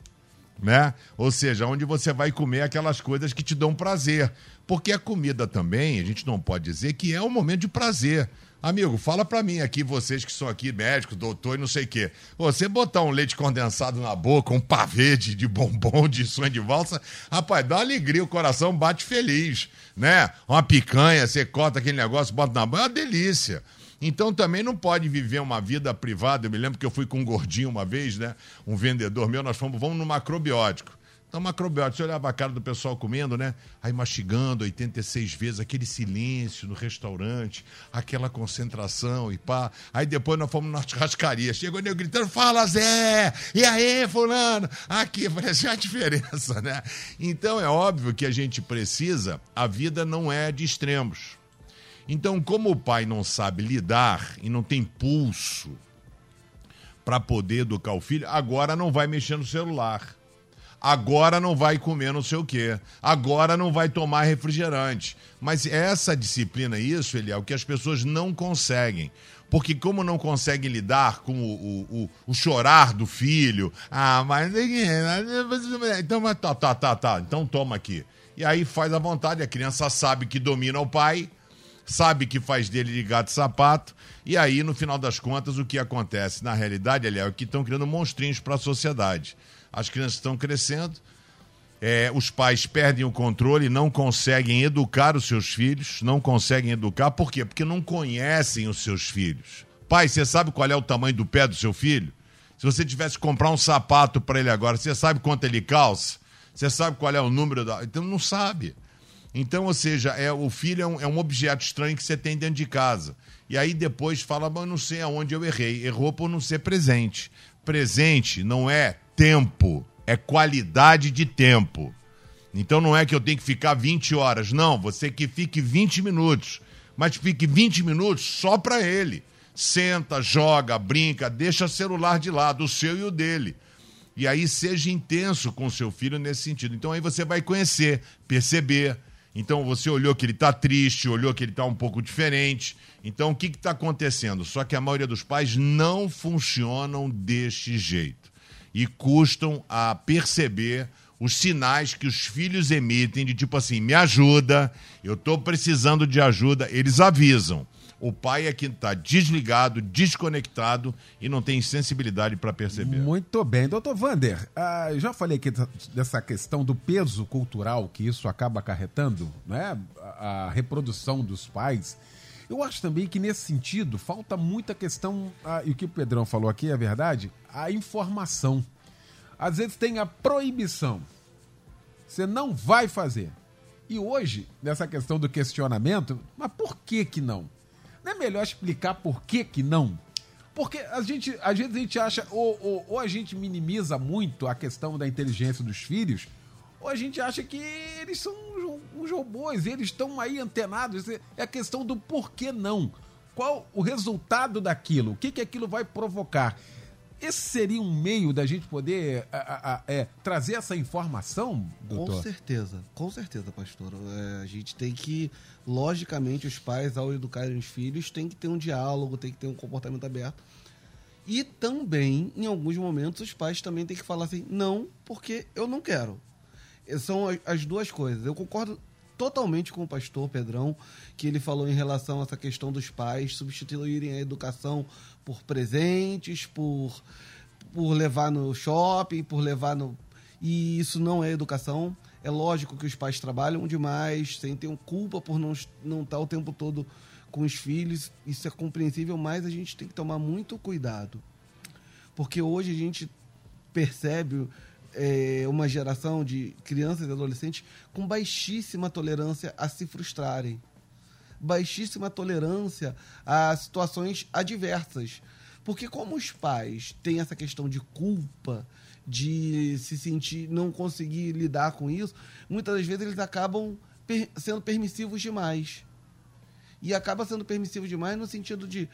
né? Ou seja, onde você vai comer aquelas coisas que te dão prazer. Porque a comida também, a gente não pode dizer que é um momento de prazer. Amigo, fala para mim aqui, vocês que são aqui médicos, doutor e não sei o quê. Você botar um leite condensado na boca, um pavê de, de bombom, de sonho de valsa, rapaz, dá alegria, o coração bate feliz, né? Uma picanha, você corta aquele negócio, bota na boca, é uma delícia. Então também não pode viver uma vida privada. Eu me lembro que eu fui com um gordinho uma vez, né? Um vendedor meu, nós fomos, vamos no macrobiótico. Então, macrobiótico, você olhava a cara do pessoal comendo, né? Aí mastigando 86 vezes, aquele silêncio no restaurante, aquela concentração e pá. Aí depois nós fomos na churrascaria. Chegou o gritando: Fala, Zé! E aí, Fulano? Aqui, parece a diferença, né? Então é óbvio que a gente precisa, a vida não é de extremos. Então, como o pai não sabe lidar e não tem pulso para poder educar o filho, agora não vai mexer no celular. Agora não vai comer não sei o quê. Agora não vai tomar refrigerante. Mas essa disciplina, isso, ele é o que as pessoas não conseguem. Porque como não conseguem lidar com o, o, o, o chorar do filho, ah, mas então tá, tá, tá, tá, então toma aqui. E aí faz a vontade, a criança sabe que domina o pai, sabe que faz dele de gato sapato, e aí, no final das contas, o que acontece? Na realidade, aliás, é que estão criando monstrinhos para a sociedade. As crianças estão crescendo, é, os pais perdem o controle, não conseguem educar os seus filhos, não conseguem educar, por quê? Porque não conhecem os seus filhos. Pai, você sabe qual é o tamanho do pé do seu filho? Se você tivesse que comprar um sapato para ele agora, você sabe quanto ele calça? Você sabe qual é o número da. Então não sabe. Então, ou seja, é, o filho é um, é um objeto estranho que você tem dentro de casa. E aí depois fala, mas não sei aonde eu errei. Errou por não ser presente. Presente não é tempo, é qualidade de tempo. Então não é que eu tenho que ficar 20 horas. Não, você que fique 20 minutos. Mas fique 20 minutos só para ele. Senta, joga, brinca, deixa o celular de lado, o seu e o dele. E aí seja intenso com seu filho nesse sentido. Então aí você vai conhecer, perceber, então você olhou que ele está triste, olhou que ele está um pouco diferente. Então o que está acontecendo? Só que a maioria dos pais não funcionam deste jeito e custam a perceber os sinais que os filhos emitem de tipo assim, me ajuda, eu estou precisando de ajuda. Eles avisam. O pai é que está desligado, desconectado e não tem sensibilidade para perceber. Muito bem. Doutor Vander, ah, já falei aqui dessa questão do peso cultural que isso acaba acarretando, né? a reprodução dos pais. Eu acho também que nesse sentido falta muita questão, ah, e o que o Pedrão falou aqui é verdade, a informação. Às vezes tem a proibição. Você não vai fazer. E hoje, nessa questão do questionamento, mas por que que não? Não é melhor explicar por que que não? Porque a gente, às vezes a gente acha, ou, ou, ou a gente minimiza muito a questão da inteligência dos filhos, ou a gente acha que eles são uns robôs, eles estão aí antenados. É a questão do por que não. Qual o resultado daquilo? O que, que aquilo vai provocar? Esse seria um meio da gente poder a, a, a, é, trazer essa informação, doutor? Com certeza, com certeza, pastor. É, a gente tem que, logicamente, os pais, ao educarem os filhos, tem que ter um diálogo, tem que ter um comportamento aberto. E também, em alguns momentos, os pais também têm que falar assim, não, porque eu não quero. São as duas coisas. Eu concordo totalmente com o pastor Pedrão, que ele falou em relação a essa questão dos pais substituírem a educação por presentes, por, por levar no shopping, por levar no. E isso não é educação. É lógico que os pais trabalham demais, sem ter culpa por não, não estar o tempo todo com os filhos. Isso é compreensível, mas a gente tem que tomar muito cuidado. Porque hoje a gente percebe é, uma geração de crianças e adolescentes com baixíssima tolerância a se frustrarem, baixíssima tolerância a situações adversas. Porque como os pais têm essa questão de culpa, de se sentir, não conseguir lidar com isso, muitas das vezes eles acabam per sendo permissivos demais. E acaba sendo permissivo demais no sentido de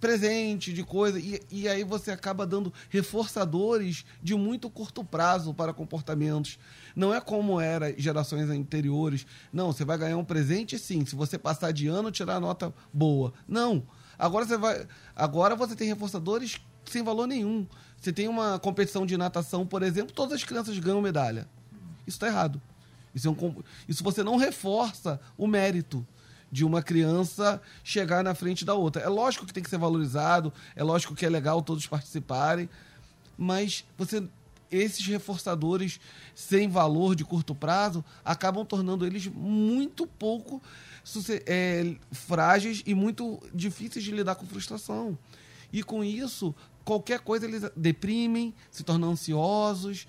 presente, de coisa, e, e aí você acaba dando reforçadores de muito curto prazo para comportamentos. Não é como era gerações anteriores. Não, você vai ganhar um presente sim, se você passar de ano, tirar nota boa. Não. Agora você vai. Agora você tem reforçadores sem valor nenhum. Você tem uma competição de natação, por exemplo, todas as crianças ganham medalha. Isso está errado. Isso, é um, isso você não reforça o mérito de uma criança chegar na frente da outra. É lógico que tem que ser valorizado, é lógico que é legal todos participarem, mas você esses reforçadores sem valor de curto prazo acabam tornando eles muito pouco é, frágeis e muito difíceis de lidar com frustração. E com isso, qualquer coisa eles deprimem, se tornam ansiosos,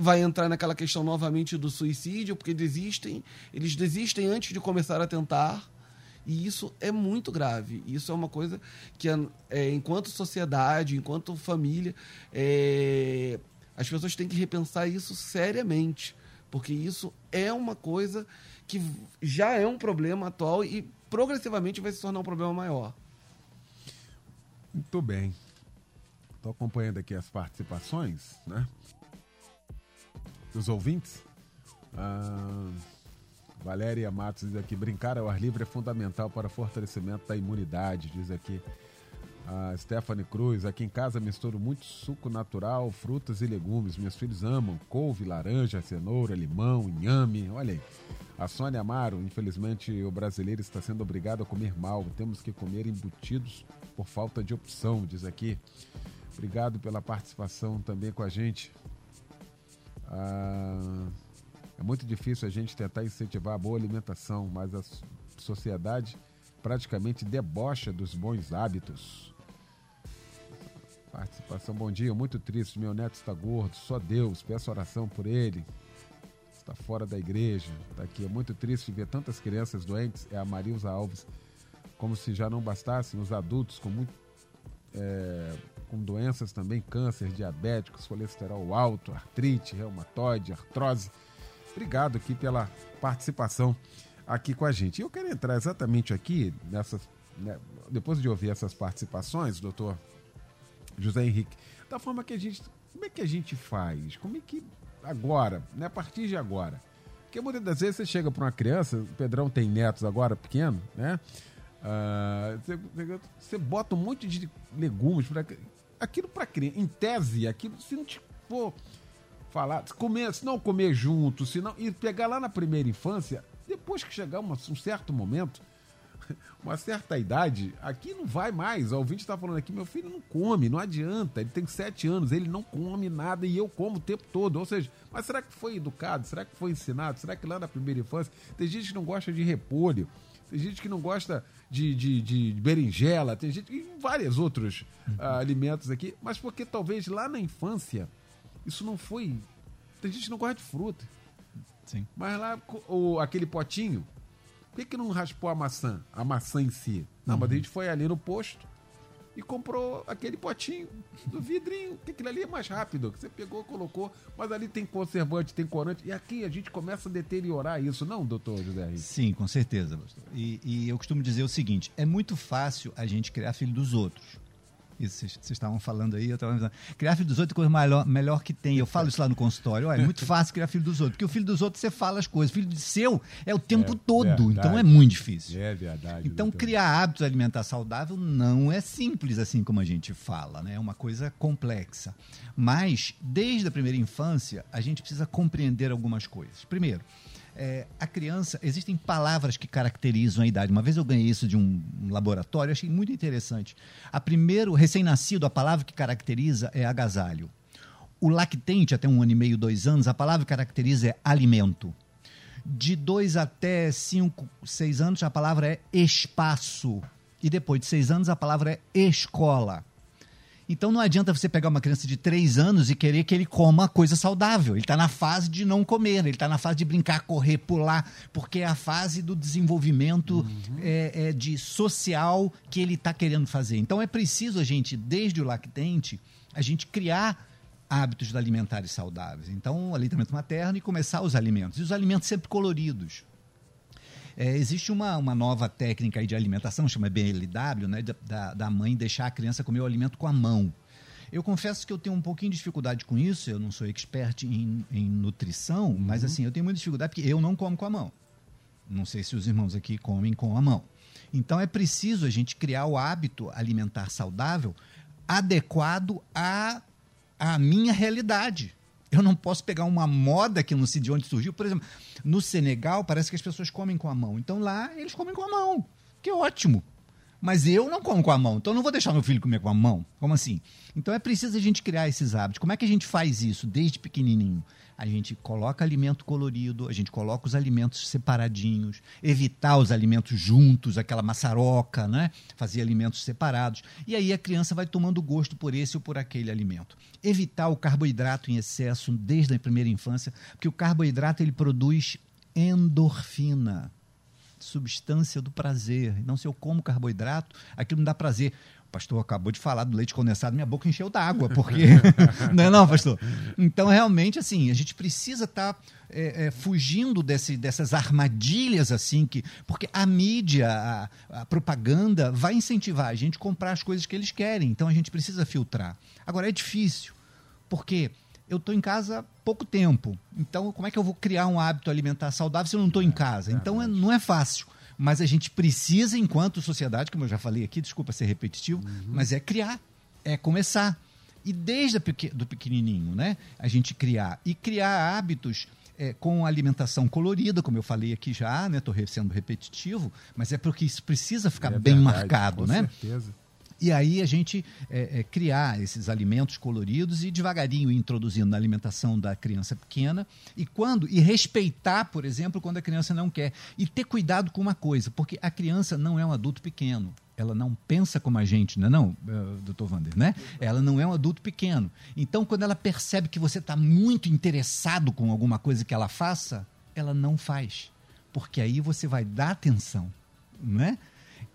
vai entrar naquela questão novamente do suicídio, porque desistem, eles desistem antes de começar a tentar. E isso é muito grave. Isso é uma coisa que, é, enquanto sociedade, enquanto família, é, as pessoas têm que repensar isso seriamente. Porque isso é uma coisa que já é um problema atual e progressivamente vai se tornar um problema maior. Muito bem. Estou acompanhando aqui as participações, né? Dos ouvintes. Ah, Valéria Matos diz aqui: brincar ao ar livre é fundamental para fortalecimento da imunidade, diz aqui. A Stephanie Cruz, aqui em casa misturo muito suco natural, frutas e legumes. Meus filhos amam couve, laranja, cenoura, limão, inhame. Olha aí. A Sônia Amaro, infelizmente o brasileiro está sendo obrigado a comer mal. Temos que comer embutidos por falta de opção, diz aqui. Obrigado pela participação também com a gente. Ah, é muito difícil a gente tentar incentivar a boa alimentação, mas a sociedade praticamente debocha dos bons hábitos. Participação, bom dia, muito triste. Meu neto está gordo, só Deus, peço oração por ele. Está fora da igreja, está aqui. É muito triste ver tantas crianças doentes. É a Marilza Alves. Como se já não bastassem os adultos com muito é, com doenças também, câncer, diabéticos, colesterol alto, artrite, reumatoide, artrose. Obrigado aqui pela participação aqui com a gente. Eu quero entrar exatamente aqui nessas, né, depois de ouvir essas participações, doutor José Henrique, da forma que a gente, como é que a gente faz? Como é que agora, né, a partir de agora? Porque muitas das vezes você chega para uma criança, o Pedrão tem netos agora pequeno, né? Uh, você, você, bota um monte de legumes para aquilo para criança, em tese, aquilo, se não te for falar, se, comer, se não comer junto, se não, e pegar lá na primeira infância, depois que chegar uma, um certo momento, uma certa idade, aqui não vai mais. O ouvinte está falando aqui, meu filho não come, não adianta. Ele tem sete anos, ele não come nada e eu como o tempo todo. Ou seja, mas será que foi educado? Será que foi ensinado? Será que lá na primeira infância tem gente que não gosta de repolho? Tem gente que não gosta de, de, de berinjela, tem gente. e vários outros uhum. uh, alimentos aqui, mas porque talvez lá na infância isso não foi. Tem gente que não gosta de fruta. Sim. Mas lá, o, aquele potinho, por que, que não raspou a maçã? A maçã em si? Não, mas a gente foi ali no posto e comprou aquele potinho do vidrinho, que aquilo ali é mais rápido. que Você pegou, colocou, mas ali tem conservante, tem corante. E aqui a gente começa a deteriorar isso, não, doutor José Henrique? Sim, com certeza, pastor. E, e eu costumo dizer o seguinte: é muito fácil a gente criar filho dos outros. Isso vocês estavam falando aí, eu estava pensando. Criar filho dos outros é a coisa melhor, melhor que tem. Eu falo isso lá no consultório. Olha, é muito fácil criar filho dos outros, porque o filho dos outros você fala as coisas. O filho de seu é o tempo É todo, verdade. então é muito difícil. É verdade. Então, doutor. criar hábitos alimentares saudáveis não é simples assim como a gente fala, né? É uma coisa complexa. Mas, desde a primeira infância, a gente precisa compreender algumas coisas. Primeiro, é, a criança, existem palavras que caracterizam a idade. Uma vez eu ganhei isso de um, laboratório, achei muito interessante. A primeiro, recém-nascido, a palavra que caracteriza é agasalho. O lactente, até um ano e meio, dois anos, a palavra que caracteriza é alimento. De dois até cinco, seis anos, a palavra é espaço. E depois de seis anos, a palavra é escola. Então não adianta você pegar uma criança de três anos e querer que ele coma coisa saudável. Ele está na fase de não comer, ele está na fase de brincar, correr, pular, porque é a fase do desenvolvimento é, é, de social que ele está querendo fazer. Então é preciso a gente, desde o lactente, a gente criar hábitos alimentares saudáveis. Então, aleitamento materno e começar os alimentos. E os alimentos sempre coloridos. É, existe uma, uma nova técnica de alimentação, chama BLW, né, da, da mãe deixar a criança comer o alimento com a mão. Eu confesso que eu tenho um pouquinho de dificuldade com isso, eu não sou expert em, em nutrição, mas assim, eu tenho muita dificuldade porque eu não como com a mão. Não sei se os irmãos aqui comem com a mão. Então é preciso a gente criar o hábito alimentar saudável adequado à, à minha realidade. Eu não posso pegar uma moda que não sei de onde surgiu. Por exemplo, no Senegal parece que as pessoas comem com a mão. Então lá eles comem com a mão. Que ótimo. Mas eu não como com a mão, então eu não vou deixar meu filho comer com a mão. Como assim? Então é preciso a gente criar esses hábitos. Como é que a gente faz isso desde pequenininho? A gente coloca alimento colorido, a gente coloca os alimentos separadinhos, evitar os alimentos juntos, aquela maçaroca, né? Fazer alimentos separados. E aí a criança vai tomando gosto por esse ou por aquele alimento. Evitar o carboidrato em excesso desde a primeira infância, porque o carboidrato ele produz endorfina substância do prazer. Então, se eu como carboidrato, aquilo me dá prazer. Pastor acabou de falar do leite condensado, minha boca encheu d'água, porque. não é, não, pastor? Então, realmente, assim, a gente precisa estar tá, é, é, fugindo desse, dessas armadilhas, assim, que. Porque a mídia, a, a propaganda, vai incentivar a gente a comprar as coisas que eles querem. Então, a gente precisa filtrar. Agora, é difícil, porque eu estou em casa há pouco tempo. Então, como é que eu vou criar um hábito alimentar saudável se eu não estou em casa? Então, é, não é fácil. Mas a gente precisa, enquanto sociedade, como eu já falei aqui, desculpa ser repetitivo, mas é criar, é começar. E desde pequ do pequenininho, né? A gente criar. E criar hábitos é, com alimentação colorida, como eu falei aqui já, né? Estou sendo repetitivo, mas é porque isso precisa ficar É bem verdade, marcado, com né? certeza. E aí a gente é, é, criar esses alimentos coloridos e devagarinho introduzindo na alimentação da criança pequena e quando e respeitar, por exemplo, quando a criança não quer e ter cuidado com uma coisa, porque a criança não é um adulto pequeno. Ela não pensa como a gente, não é não, eh, doutor Vander, né? Ela não é um adulto pequeno. Então, quando ela percebe que você está muito interessado com alguma coisa que ela faça, ela não faz. Porque aí você vai dar atenção, né?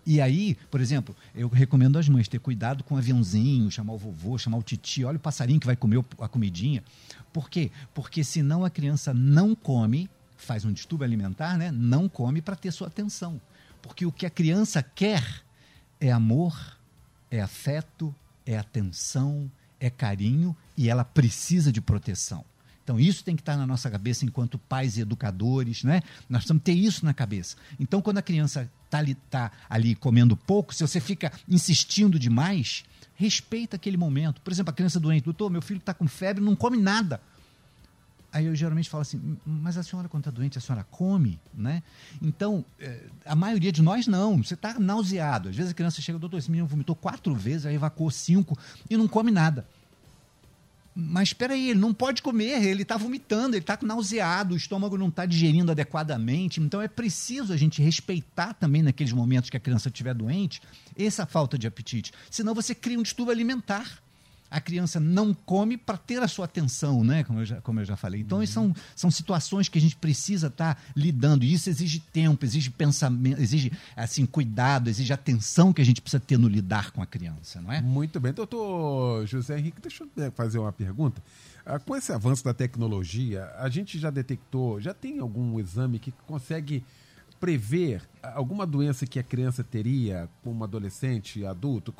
E aí, por exemplo, eu recomendo às mães ter cuidado com o aviãozinho, chamar o vovô, chamar o titi, olha o passarinho que vai comer a comidinha. Por quê? Porque senão a criança não come, faz um distúrbio alimentar, né? Não come para ter sua atenção. Porque o que a criança quer é amor, é afeto, é atenção, é carinho e ela precisa de proteção. Então, isso tem que estar na nossa cabeça enquanto pais e educadores, né? Nós precisamos ter isso na cabeça. Então, quando a criança está ali, tá ali comendo pouco, se você fica insistindo demais, respeita aquele momento. Por exemplo, a criança doente, doutor, meu filho está com febre, não come nada. Aí eu geralmente falo assim, mas a senhora, quando está doente, a senhora come, né? Então, a maioria de nós não. Você está nauseado. Às vezes a criança chega, doutor, esse menino vomitou quatro vezes, aí evacuou cinco e não come nada. Mas espera aí, ele não pode comer, ele está vomitando, ele está nauseado, o estômago não está digerindo adequadamente. Então é preciso a gente respeitar também naqueles momentos que a criança estiver doente essa falta de apetite. Senão você cria um distúrbio alimentar. A criança não come para ter a sua atenção, né? Como eu já, como eu já falei. Então, uhum. são, são situações que a gente precisa estar tá lidando. E isso exige tempo, exige pensamento, exige assim, cuidado, exige atenção que a gente precisa ter no lidar com a criança, não é? Muito bem. Doutor José Henrique, deixa eu fazer uma pergunta. Ah, com esse avanço da tecnologia, a gente já detectou, já tem algum exame que consegue prever alguma doença que a criança teria como adolescente, adulto,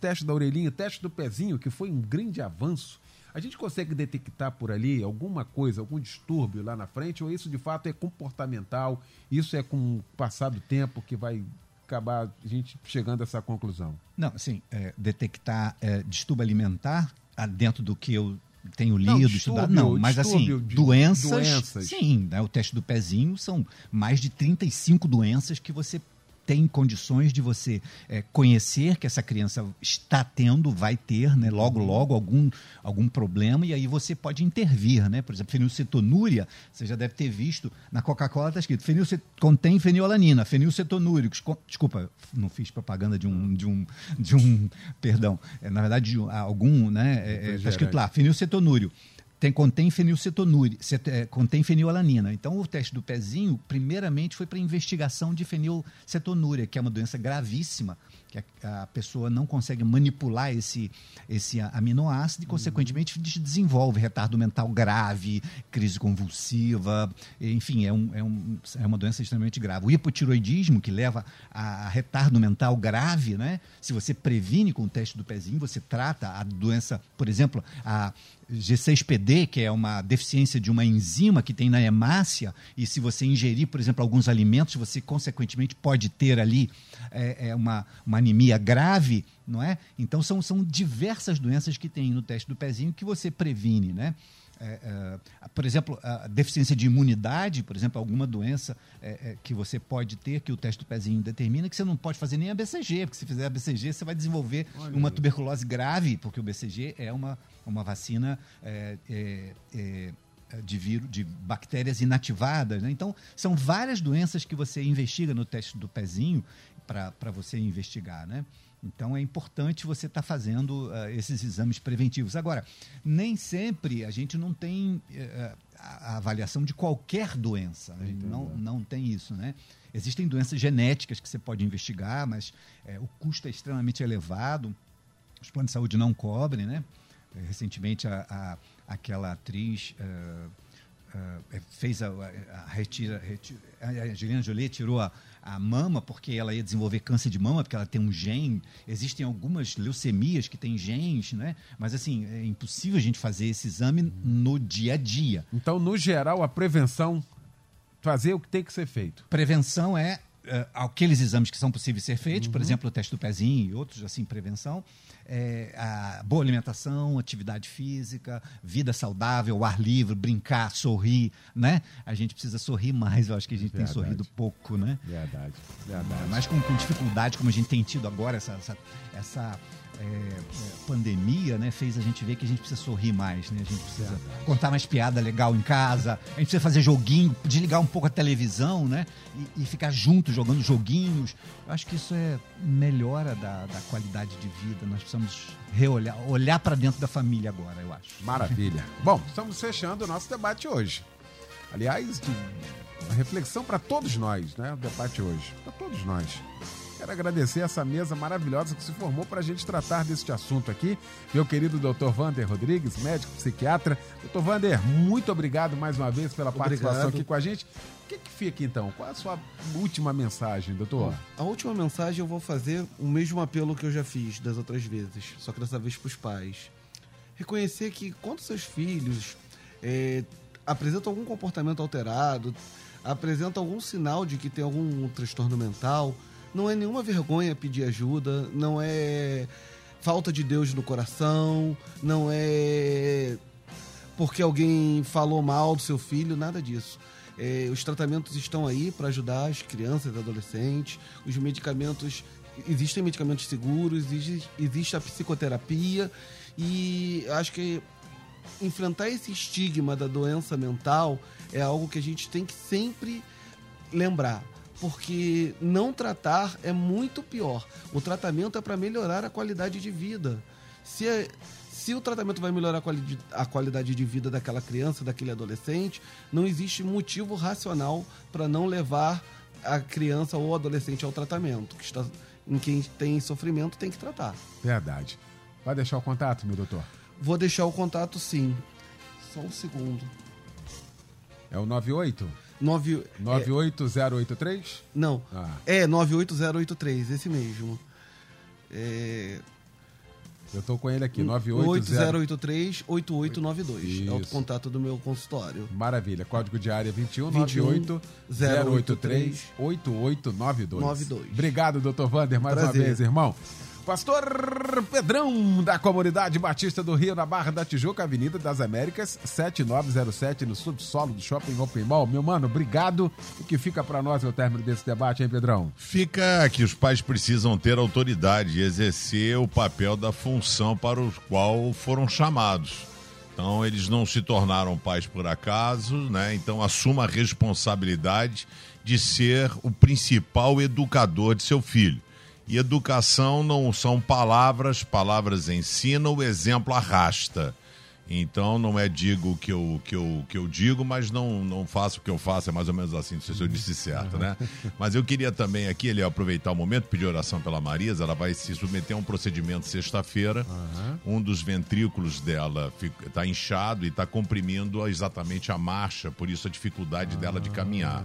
teste da orelhinha, teste do pezinho, que foi um grande avanço, a gente consegue detectar por ali alguma coisa, algum distúrbio lá na frente, ou isso de fato é comportamental, isso é com o passar do tempo que vai acabar a gente chegando a essa conclusão? Não, assim, é, detectar é, distúrbio alimentar dentro do que eu tenho lido, não, estudado, não, mas assim, doenças, doenças, sim, né, o teste do pezinho são mais de 35 doenças que você tem condições de você é, conhecer que essa criança está tendo, vai ter, né, logo, uhum. logo, algum, algum problema, e aí você pode intervir, né? Por exemplo, fenilcetonúria, você já deve ter visto, na Coca-Cola está escrito, fenilcet contém fenilalanina, fenilcetonúricos, desculpa, não fiz propaganda de um, de um, de um perdão, é, na verdade, de algum, né, está é, é escrito lá, fenilcetonúrio tem, contém fenilcetonúria, é, contém fenilalanina. Então, o teste do pezinho, primeiramente, foi para investigação de fenilcetonúria, que é uma doença gravíssima, que a, a, pessoa não consegue manipular esse, esse aminoácido e, consequentemente, desenvolve retardo mental grave, crise convulsiva, enfim, é, um, é, um, é uma doença extremamente grave. O hipotiroidismo, que leva a, a retardo mental grave, né? se você previne com o teste do pezinho, você trata a doença, por exemplo, a G6PD, que é uma deficiência de uma enzima que tem na hemácia, e se você ingerir, por exemplo, alguns alimentos, você consequentemente pode ter ali é, é uma, uma anemia grave, não é? Então são, são diversas doenças que tem no teste do pezinho que você previne, né? É, é, por exemplo, a deficiência de imunidade, por exemplo, alguma doença é, é que você pode ter, que o teste do pezinho determina, que você não pode fazer nem a BCG, porque se fizer a BCG, você vai desenvolver Olha uma tuberculose grave, porque o BCG é uma, uma vacina é, é, de vírus, de bactérias inativadas. Né? Então, são várias doenças que você investiga no teste do pezinho para você investigar, né? Então é importante você estar tá fazendo uh, esses exames preventivos. Agora, nem sempre a gente não tem uh, a avaliação de qualquer doença. A gente não, não tem isso, né? Existem doenças genéticas que você pode investigar, mas uh, o custo é extremamente elevado. Os planos de saúde não cobrem, né? Recentemente, a, a aquela atriz fez a, a, retira, retira, a Angelina Jolie tirou a, a mama porque ela ia desenvolver câncer de mama, porque ela tem um gene. Existem algumas leucemias que têm genes, né? Mas assim, é impossível a gente fazer esse exame no dia a dia. Então, no geral, a prevenção fazer o que tem que ser feito. Prevenção é aqueles exames que são possíveis ser feitos, uhum. por exemplo, o teste do pezinho e outros, assim, prevenção é, a boa alimentação, atividade física, vida saudável, ar livre, brincar, sorrir, né? A gente precisa sorrir mais, eu acho que a gente verdade. tem sorrido pouco, né? Verdade, verdade. Mas com, com dificuldade, como a gente tem tido agora, essa, essa, essa é, é, pandemia, né, fez a gente ver que a gente precisa sorrir mais, né? A gente precisa contar mais piada legal em casa, a gente precisa fazer joguinho, desligar um pouco a televisão, né? E, e ficar junto jogando joguinhos. Eu acho que isso é melhora da, da qualidade de vida. Nós precisamos reolhar, olhar para dentro da família agora, eu acho. Maravilha. Bom, estamos fechando o nosso debate hoje. Aliás, uma reflexão para todos nós, né? O debate hoje, para todos nós. Quero agradecer essa mesa maravilhosa que se formou para a gente tratar deste assunto aqui. Meu querido Dr. Vander Rodrigues, médico psiquiatra. Dr. Vander, muito obrigado mais uma vez pela obrigado. participação aqui com a gente. O que, que fica então? Qual a sua última mensagem, doutor? A última mensagem eu vou fazer o mesmo apelo que eu já fiz das outras vezes, só que dessa vez para os pais. Reconhecer que quando seus filhos é, apresentam algum comportamento alterado, apresentam algum sinal de que tem algum transtorno mental, não é nenhuma vergonha pedir ajuda, não é falta de Deus no coração, não é porque alguém falou mal do seu filho, nada disso. É, os tratamentos estão aí para ajudar as crianças e adolescentes, os medicamentos, existem medicamentos seguros, existe, existe a psicoterapia e acho que enfrentar esse estigma da doença mental é algo que a gente tem que sempre lembrar porque não tratar é muito pior. O tratamento é para melhorar a qualidade de vida. Se, Se o tratamento vai melhorar a, quali a qualidade de vida daquela criança, daquele adolescente, não existe motivo racional para não levar a criança ou adolescente ao tratamento. Que está, em quem tem sofrimento tem que tratar. Verdade. Vai deixar o contato, meu doutor? Vou deixar o contato sim. Só um segundo. É o 98? 9, 98083? É, não. Ah. É 98083, esse mesmo. É, eu estou com ele aqui, 98083 8892. É o contato do meu consultório. Maravilha. Código de área 21 98 083 8892. Obrigado, doutor Vander, mais Prazer. uma vez, irmão. Pastor Pedrão, da comunidade Batista do Rio, na Barra da Tijuca, Avenida das Américas, 7907, no subsolo do Shopping Open Mall. Meu mano, obrigado. O que fica para nós no término desse debate, hein, Pedrão? Fica que os pais precisam ter autoridade e exercer o papel da função para o qual foram chamados. Então, eles não se tornaram pais por acaso, né? Então, assuma a responsabilidade de ser o principal educador de seu filho. E educação não são palavras, palavras ensinam, o exemplo arrasta. Então não é digo o que eu, que eu, que eu digo, mas não, não faço o que eu faço, é mais ou menos assim, não sei se eu disse certo, né? Mas eu queria também aqui, ele aproveitar o momento, pedir oração pela Marisa, ela vai se submeter a um procedimento sexta-feira. Uhum. Um dos ventrículos dela está inchado e está comprimindo exatamente a marcha, por isso a dificuldade uhum. dela de caminhar.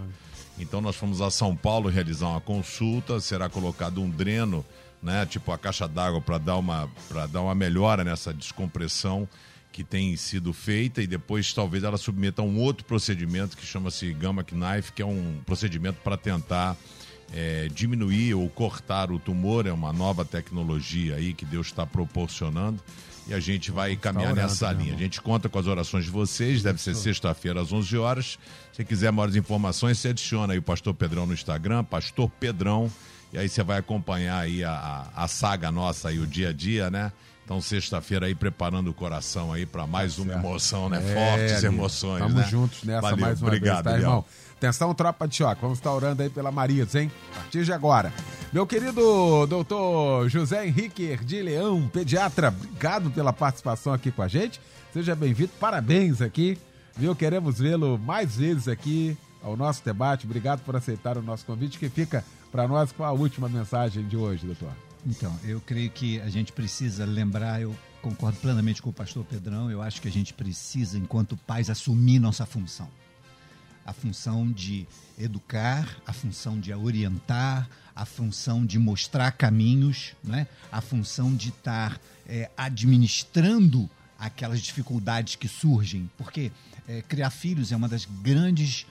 Então nós fomos a São Paulo realizar uma consulta, será colocado um dreno, né, tipo a caixa d'água para dar uma para dar uma melhora nessa descompressão que tem sido feita e depois talvez ela submeta a um outro procedimento que chama-se Gamma Knife, que é um procedimento para tentar é, diminuir ou cortar o tumor, é uma nova tecnologia aí que Deus está proporcionando e a gente vai caminhar orando, nessa linha. A gente conta com as orações de vocês, deve ser sexta-feira às 11 horas. Se quiser maiores informações, você adiciona aí o Pastor Pedrão no Instagram, Pastor Pedrão, e aí você vai acompanhar aí a, a, a saga nossa aí, o dia a dia, né? Então, sexta-feira aí, preparando o coração aí para mais tá uma emoção, né? É, Fortes emoções, Tamo né? juntos nessa Valeu, mais uma obrigado, vez, tá, irmão? Atenção, tropa de choque. Vamos estar orando aí pela Marias, hein? A partir de agora. Meu querido doutor José Henrique de Leão, pediatra, obrigado pela participação aqui com a gente. Seja bem-vindo, parabéns aqui. Viu? Queremos vê-lo mais vezes aqui ao nosso debate. Obrigado por aceitar o nosso convite, que fica para nós com a última mensagem de hoje, doutor. Então, eu creio que a gente precisa lembrar, eu concordo plenamente com o pastor Pedrão, eu acho que a gente precisa, enquanto pais, assumir nossa função a função de educar, a função de orientar, a função de mostrar caminhos, né? a função de estar é, administrando aquelas dificuldades que surgem, porque é, criar filhos é uma das grandes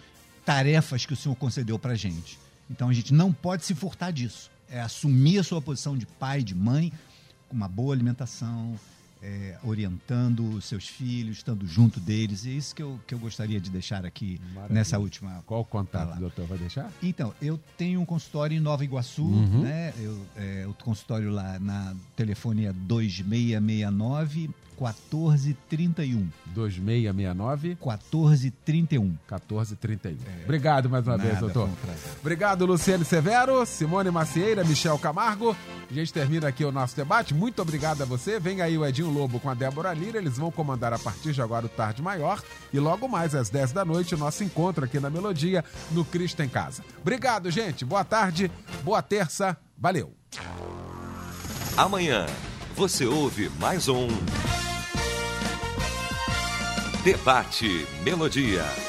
tarefas que o Senhor concedeu para a gente. Então a gente não pode se furtar disso. É assumir a sua posição de pai, de mãe, com uma boa alimentação, é, orientando seus filhos, estando junto deles. E é isso que eu, que eu gostaria de deixar aqui Maravilha. nessa última. Qual o contato, fala. doutor, vai deixar? Então, eu tenho um consultório em Nova Iguaçu, uhum. né? Eu, é, o consultório lá na telefonia 2669 1431. 2669 1431. 1431. É, Obrigado mais uma nada, vez, doutor. Um Obrigado, Luciane Severo, Simone Macieira, Michel Camargo. A gente termina aqui o nosso debate. Muito obrigado a você. Vem aí o Edinho Lobo com a Débora Lira. Eles vão comandar a partir de agora o Tarde Maior. E logo mais, às 10 da noite, o nosso encontro aqui na Melodia, no Cristo em Casa. Obrigado, gente. Boa tarde, boa terça. Valeu. Amanhã você ouve mais um. Debate Melodia.